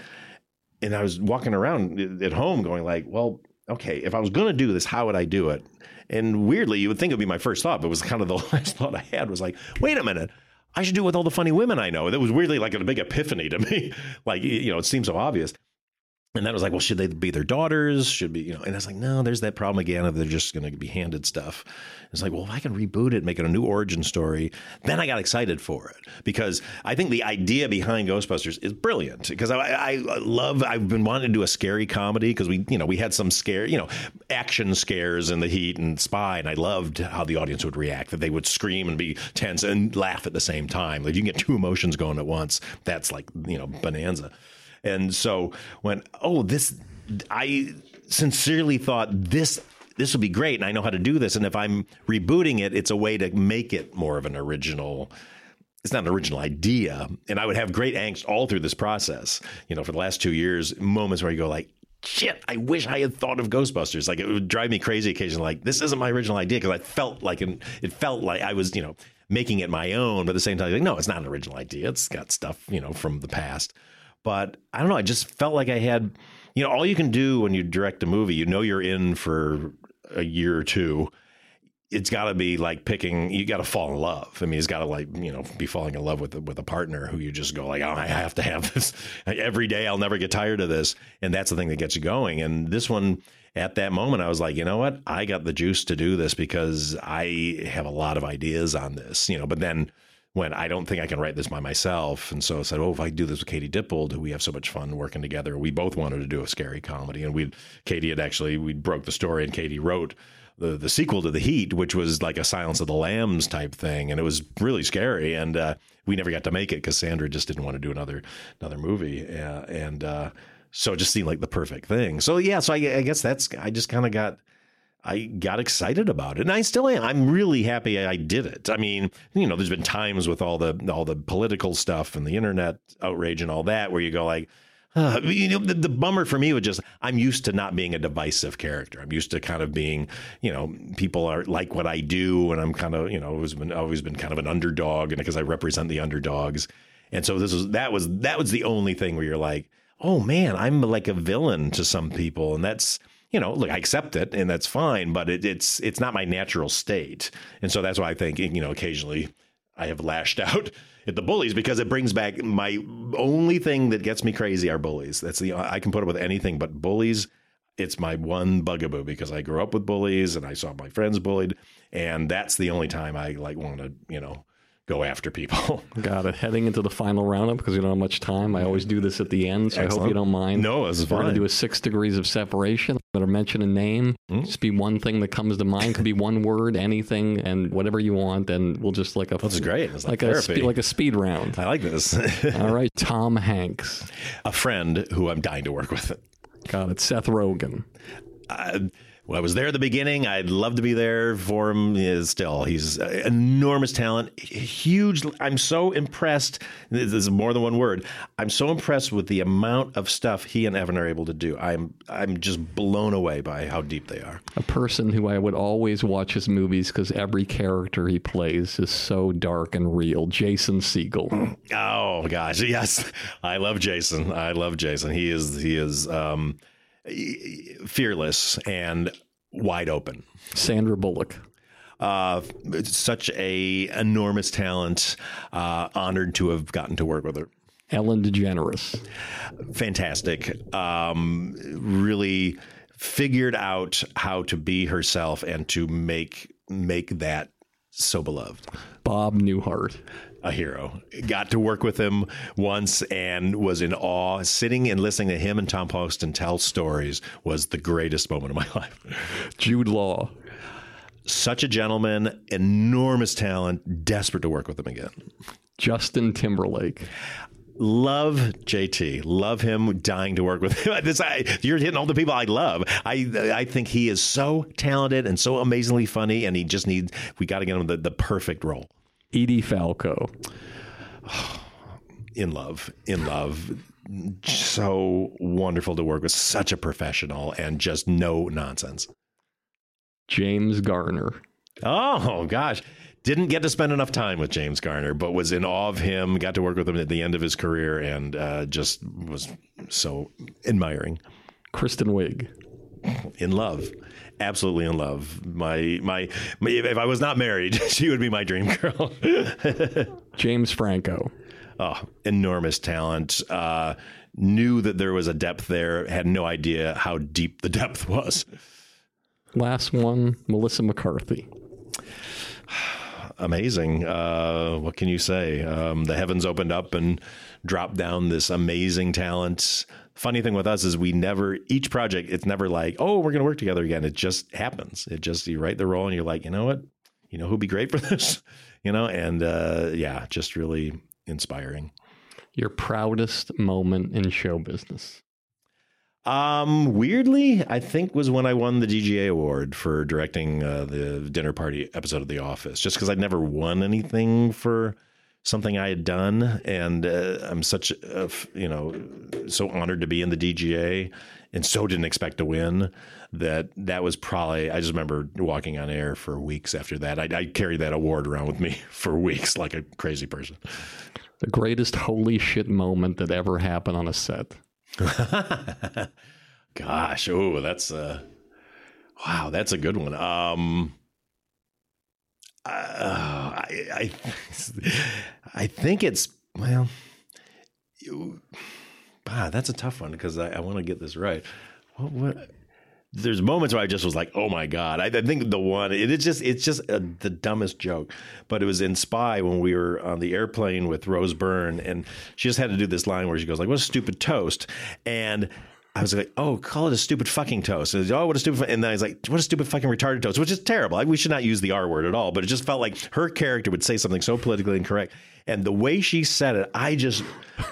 and I was walking around at home going like, well, okay, if I was going to do this, how would I do it? And weirdly, you would think it would be my first thought, but it was kind of the last thought I had was like, wait a minute. I should do it with all the funny women I know. That was weirdly like a big epiphany to me. like, you know, it seems so obvious. And that was like, well, should they be their daughters? Should be, you know, and I was like, no, there's that problem again of they're just going to be handed stuff. It's like, well, if I can reboot it, make it a new origin story, then I got excited for it because I think the idea behind Ghostbusters is brilliant. Because I, I love, I've been wanting to do a scary comedy because we, you know, we had some scare, you know, action scares in the Heat and Spy, and I loved how the audience would react. That they would scream and be tense and laugh at the same time. Like you can get two emotions going at once. That's like, you know, bonanza. And so when oh this I sincerely thought this this will be great and I know how to do this and if I'm rebooting it it's a way to make it more of an original it's not an original idea and I would have great angst all through this process you know for the last 2 years moments where you go like shit I wish I had thought of Ghostbusters. Like it would drive me crazy occasionally like this isn't my original idea because I felt like an, it felt like I was you know making it my own but at the same time like no it's not an original idea it's got stuff you know from the past but I don't know. I just felt like I had, you know, all you can do when you direct a movie, you know, you're in for a year or two. It's got to be like picking. You got to fall in love. I mean, it's got to like you know be falling in love with with a partner who you just go like, oh, I have to have this every day. I'll never get tired of this, and that's the thing that gets you going. And this one, at that moment, I was like, you know what? I got the juice to do this because I have a lot of ideas on this, you know. But then when I don't think I can write this by myself, and so I said, oh, if I do this with Katie Dippold, we have so much fun working together. We both wanted to do a scary comedy, and we Katie had actually we broke the story, and Katie wrote. The, the sequel to the Heat, which was like a Silence of the Lambs type thing, and it was really scary. And uh, we never got to make it because Sandra just didn't want to do another another movie. Uh, and uh, so it just seemed like the perfect thing. So yeah, so I, I guess that's I just kind of got I got excited about it, and I still am. I'm really happy I did it. I mean, you know, there's been times with all the all the political stuff and the internet outrage and all that where you go like. Uh, you know, the, the, bummer for me was just I'm used to not being a divisive character. I'm used to kind of being, you know, people are like what I do, and I'm kind of, you know, always been always been kind of an underdog, and because I represent the underdogs, and so this was that was that was the only thing where you're like, oh man, I'm like a villain to some people, and that's you know, look, I accept it and that's fine, but it, it's it's not my natural state, and so that's why I think you know occasionally I have lashed out at the bullies because it brings back my only thing that gets me crazy are bullies. That's the I can put up with anything, but bullies. It's my one bugaboo because I grew up with bullies and I saw my friends bullied, and that's the only time I like want to you know go after people. Got it. Heading into the final roundup because we don't have much time. I always do this at the end, so Excellent. I hope you don't mind. No, this is We're fine. going to do a six degrees of separation. I'm going to mention a name. Mm-hmm. Just be one thing that comes to mind. Could be one word, anything, and whatever you want. And we'll just like a. That's great. It's like, like a spe- like a speed round. I like this. All right, Tom Hanks, a friend who I'm dying to work with. Got it. Seth Rogen. Uh, well, I was there at the beginning. I'd love to be there for him. He still, he's enormous talent, huge. I'm so impressed. This is more than one word. I'm so impressed with the amount of stuff he and Evan are able to do. I'm I'm just blown away by how deep they are. A person who I would always watch his movies because every character he plays is so dark and real. Jason Segel. Oh gosh, yes, I love Jason. I love Jason. He is he is. Um, fearless and wide open. Sandra Bullock. Uh, such a enormous talent. Uh, honored to have gotten to work with her. Ellen DeGeneres. Fantastic. Um, really figured out how to be herself and to make make that so beloved. Bob Newhart a hero. Got to work with him once and was in awe. Sitting and listening to him and Tom Poston tell stories was the greatest moment of my life. Jude Law. Such a gentleman, enormous talent, desperate to work with him again. Justin Timberlake. Love JT. Love him. Dying to work with him. This, I, you're hitting all the people I love. I I think he is so talented and so amazingly funny, and he just needs. We got to get him the, the perfect role. Edie Falco. In love, in love. So wonderful to work with. Such a professional and just no nonsense. James Garner. Oh, gosh. Didn't get to spend enough time with James Garner, but was in awe of him. Got to work with him at the end of his career and uh, just was so admiring. Kristen Wiig. In love absolutely in love. My, my, my if I was not married, she would be my dream girl. James Franco. Oh, enormous talent. Uh, knew that there was a depth there. Had no idea how deep the depth was. Last one, Melissa McCarthy. Amazing. Uh, what can you say? Um, the heavens opened up and dropped down this amazing talent funny thing with us is we never each project it's never like oh we're going to work together again. It just happens. It just you write the role and you're like you know what? You know who'd be great for this? You know and uh, yeah just really inspiring. Your proudest moment in show business? Um, weirdly, I think was when I won the DGA award for directing uh, the dinner party episode of The Office. Just because I'd never won anything for something I had done, and uh, I'm such a you know so honored to be in the DGA, and so didn't expect to win. That that was probably I just remember walking on air for weeks after that. I, I carried that award around with me for weeks like a crazy person. The greatest holy shit moment that ever happened on a set. Gosh, oh, that's uh wow, that's a good one. Um uh, I, I I think it's well you, ah, that's a tough one because I, I want to get this right. What what there's moments where I just was like, "Oh my god!" I, I think the one it is just it's just a, the dumbest joke, but it was in Spy when we were on the airplane with Rose Byrne, and she just had to do this line where she goes like, "What a stupid toast," and I was like, "Oh, call it a stupid fucking toast." And oh, what a stupid! And then I was like, "What a stupid fucking retarded toast," which is terrible. Like, we should not use the R word at all, but it just felt like her character would say something so politically incorrect. And the way she said it, I just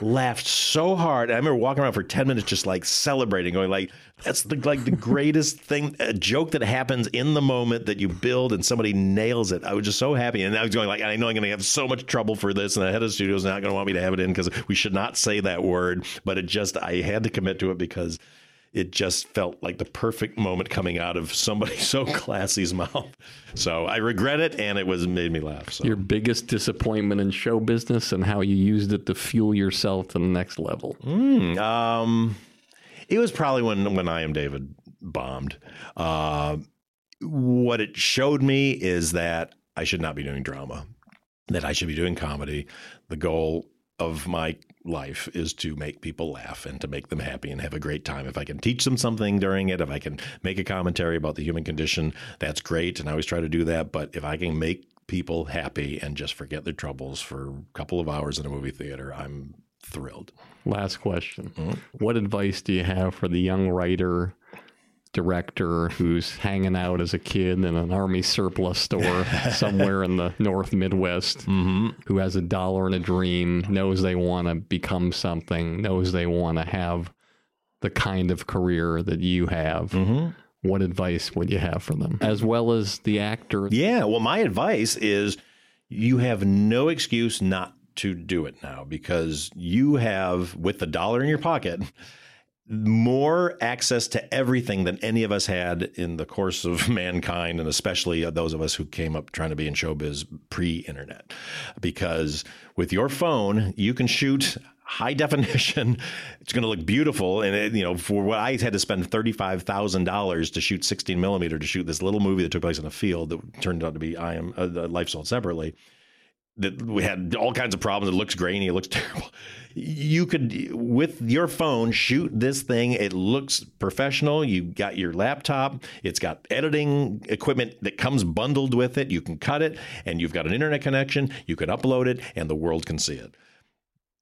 laughed so hard. I remember walking around for 10 minutes just like celebrating, going like, that's the, like the greatest thing, a joke that happens in the moment that you build and somebody nails it. I was just so happy. And I was going like, I know I'm going to have so much trouble for this and the head of the studio is not going to want me to have it in because we should not say that word. But it just, I had to commit to it because it just felt like the perfect moment coming out of somebody so classy's mouth. So I regret it, and it was made me laugh. So. Your biggest disappointment in show business and how you used it to fuel yourself to the next level. Mm, um, it was probably when when I am David bombed. Uh, what it showed me is that I should not be doing drama. That I should be doing comedy. The goal of my life is to make people laugh and to make them happy and have a great time. If I can teach them something during it, if I can make a commentary about the human condition, that's great. And I always try to do that. But if I can make people happy and just forget their troubles for a couple of hours in a movie theater, I'm thrilled. Last question. Mm-hmm. What advice do you have for the young writer director who's hanging out as a kid in an army surplus store somewhere in the North Midwest, mm-hmm. who has a dollar and a dream, knows they want to become something, knows they want to have the kind of career that you have. Mm-hmm. What advice would you have for them, as well as the actor? Yeah, well, my advice is you have no excuse not to do it now because you have, with the dollar in your pocket, more access to everything than any of us had in the course of mankind, and especially those of us who came up trying to be in showbiz pre internet. Because with your phone, you can shoot high definition. It's going to look beautiful. And, it, you know, for what I had to spend $35,000 to shoot 16 millimeter to shoot this little movie that took place in a field that turned out to be I Am uh, Life Sold Separately that we had all kinds of problems. It looks grainy. It looks terrible. You could, with your phone, shoot this thing. It looks professional. You got your laptop. It's got editing equipment that comes bundled with it. You can cut it, and you've got an internet connection. You can upload it, and the world can see it.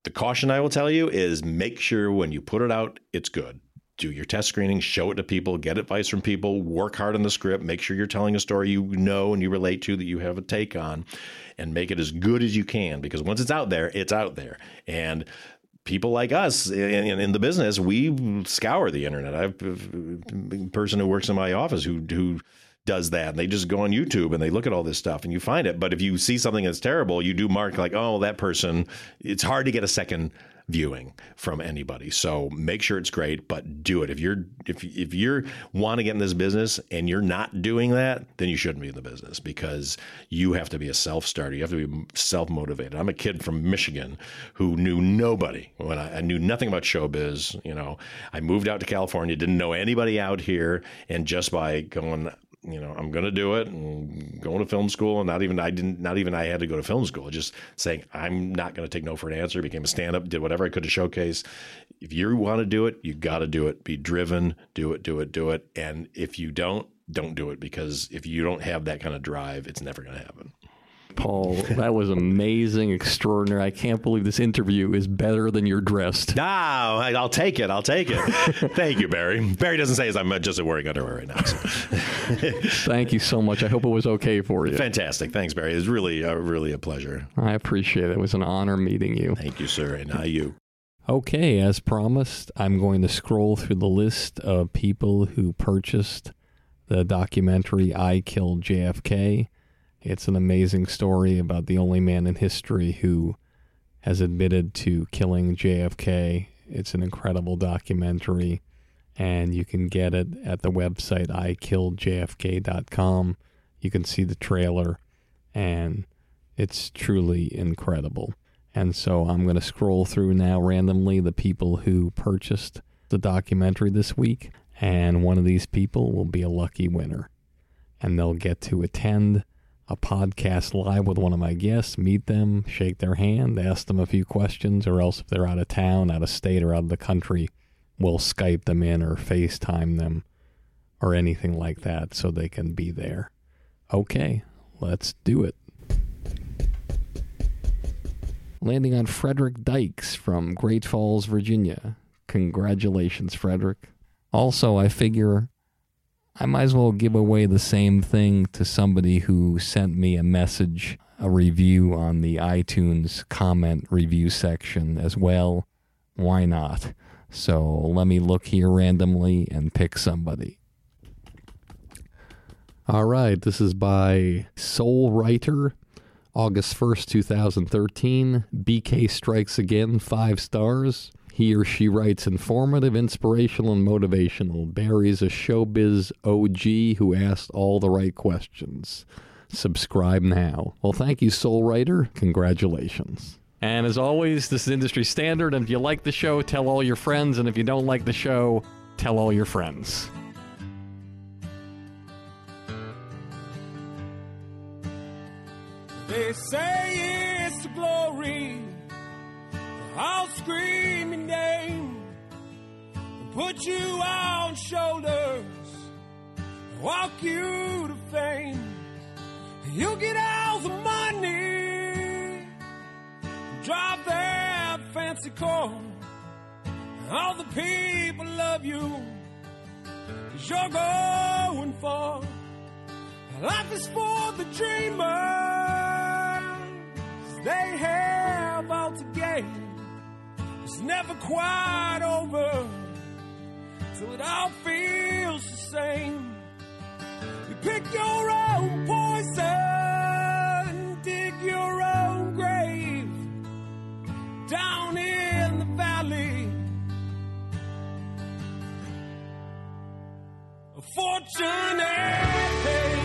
The caution I will tell you is make sure when you put it out, it's good do your test screening, show it to people, get advice from people, work hard on the script, make sure you're telling a story you know and you relate to that you have a take on, and make it as good as you can because once it's out there, it's out there. And people like us in, in, the business, we scour the internet. I've a person who works in my office who who does that. And they just go on YouTube and they look at all this stuff and you find it. But if you see something that's terrible, you do mark like, oh, that person. It's hard to get a second viewing from anybody. So make sure it's great, but do it. If you're if if you're want to get in this business and you're not doing that, then you shouldn't be in the business because you have to be a self starter. You have to be self motivated. I'm a kid from Michigan who knew nobody when I, I knew nothing about showbiz. You know, I moved out to California, didn't know anybody out here, and just by going you know, I'm going to do it and going to film school. And not even, I didn't, not even I had to go to film school. Just saying, I'm not going to take no for an answer. Became a stand up, did whatever I could to showcase. If you want to do it, you got to do it. Be driven, do it, do it, do it. And if you don't, don't do it because if you don't have that kind of drive, it's never going to happen. Paul. That was amazing, extraordinary. I can't believe this interview is better than you're dressed. Ah, I'll take it. I'll take it. Thank you, Barry. Barry doesn't say as I'm just wearing underwear right now. So. Thank you so much. I hope it was okay for you. Fantastic. Thanks, Barry. It was really, uh, really a pleasure. I appreciate it. It was an honor meeting you. Thank you, sir. And I you. Okay, as promised, I'm going to scroll through the list of people who purchased the documentary I Killed JFK. It's an amazing story about the only man in history who has admitted to killing JFK. It's an incredible documentary, and you can get it at the website ikilledjfk.com. You can see the trailer, and it's truly incredible. And so I'm going to scroll through now randomly the people who purchased the documentary this week. And one of these people will be a lucky winner. And they'll get to attend a podcast live with one of my guests, meet them, shake their hand, ask them a few questions, or else if they're out of town, out of state, or out of the country, we'll Skype them in or FaceTime them or anything like that so they can be there. Okay, let's do it. Landing on Frederick Dykes from Great Falls, Virginia. Congratulations, Frederick. Also, I figure I might as well give away the same thing to somebody who sent me a message, a review on the iTunes comment review section as well. Why not? So let me look here randomly and pick somebody. All right, this is by Soul Writer, August 1st, 2013. BK Strikes Again, five stars. He or she writes informative, inspirational, and motivational. Barry's a showbiz OG who asked all the right questions. Subscribe now. Well, thank you, Soul Writer. Congratulations. And as always, this is industry standard. And if you like the show, tell all your friends. And if you don't like the show, tell all your friends. They say it's the glory. I'll scream your name and put you on shoulders, walk you to fame. You'll get all the money, drive that fancy car. All the people love you, cause you're going far. Life is for the dreamers. They have all to gain. It's never quite over till it all feels the same. You pick your own poison, dig your own grave down in the valley. A fortunate day.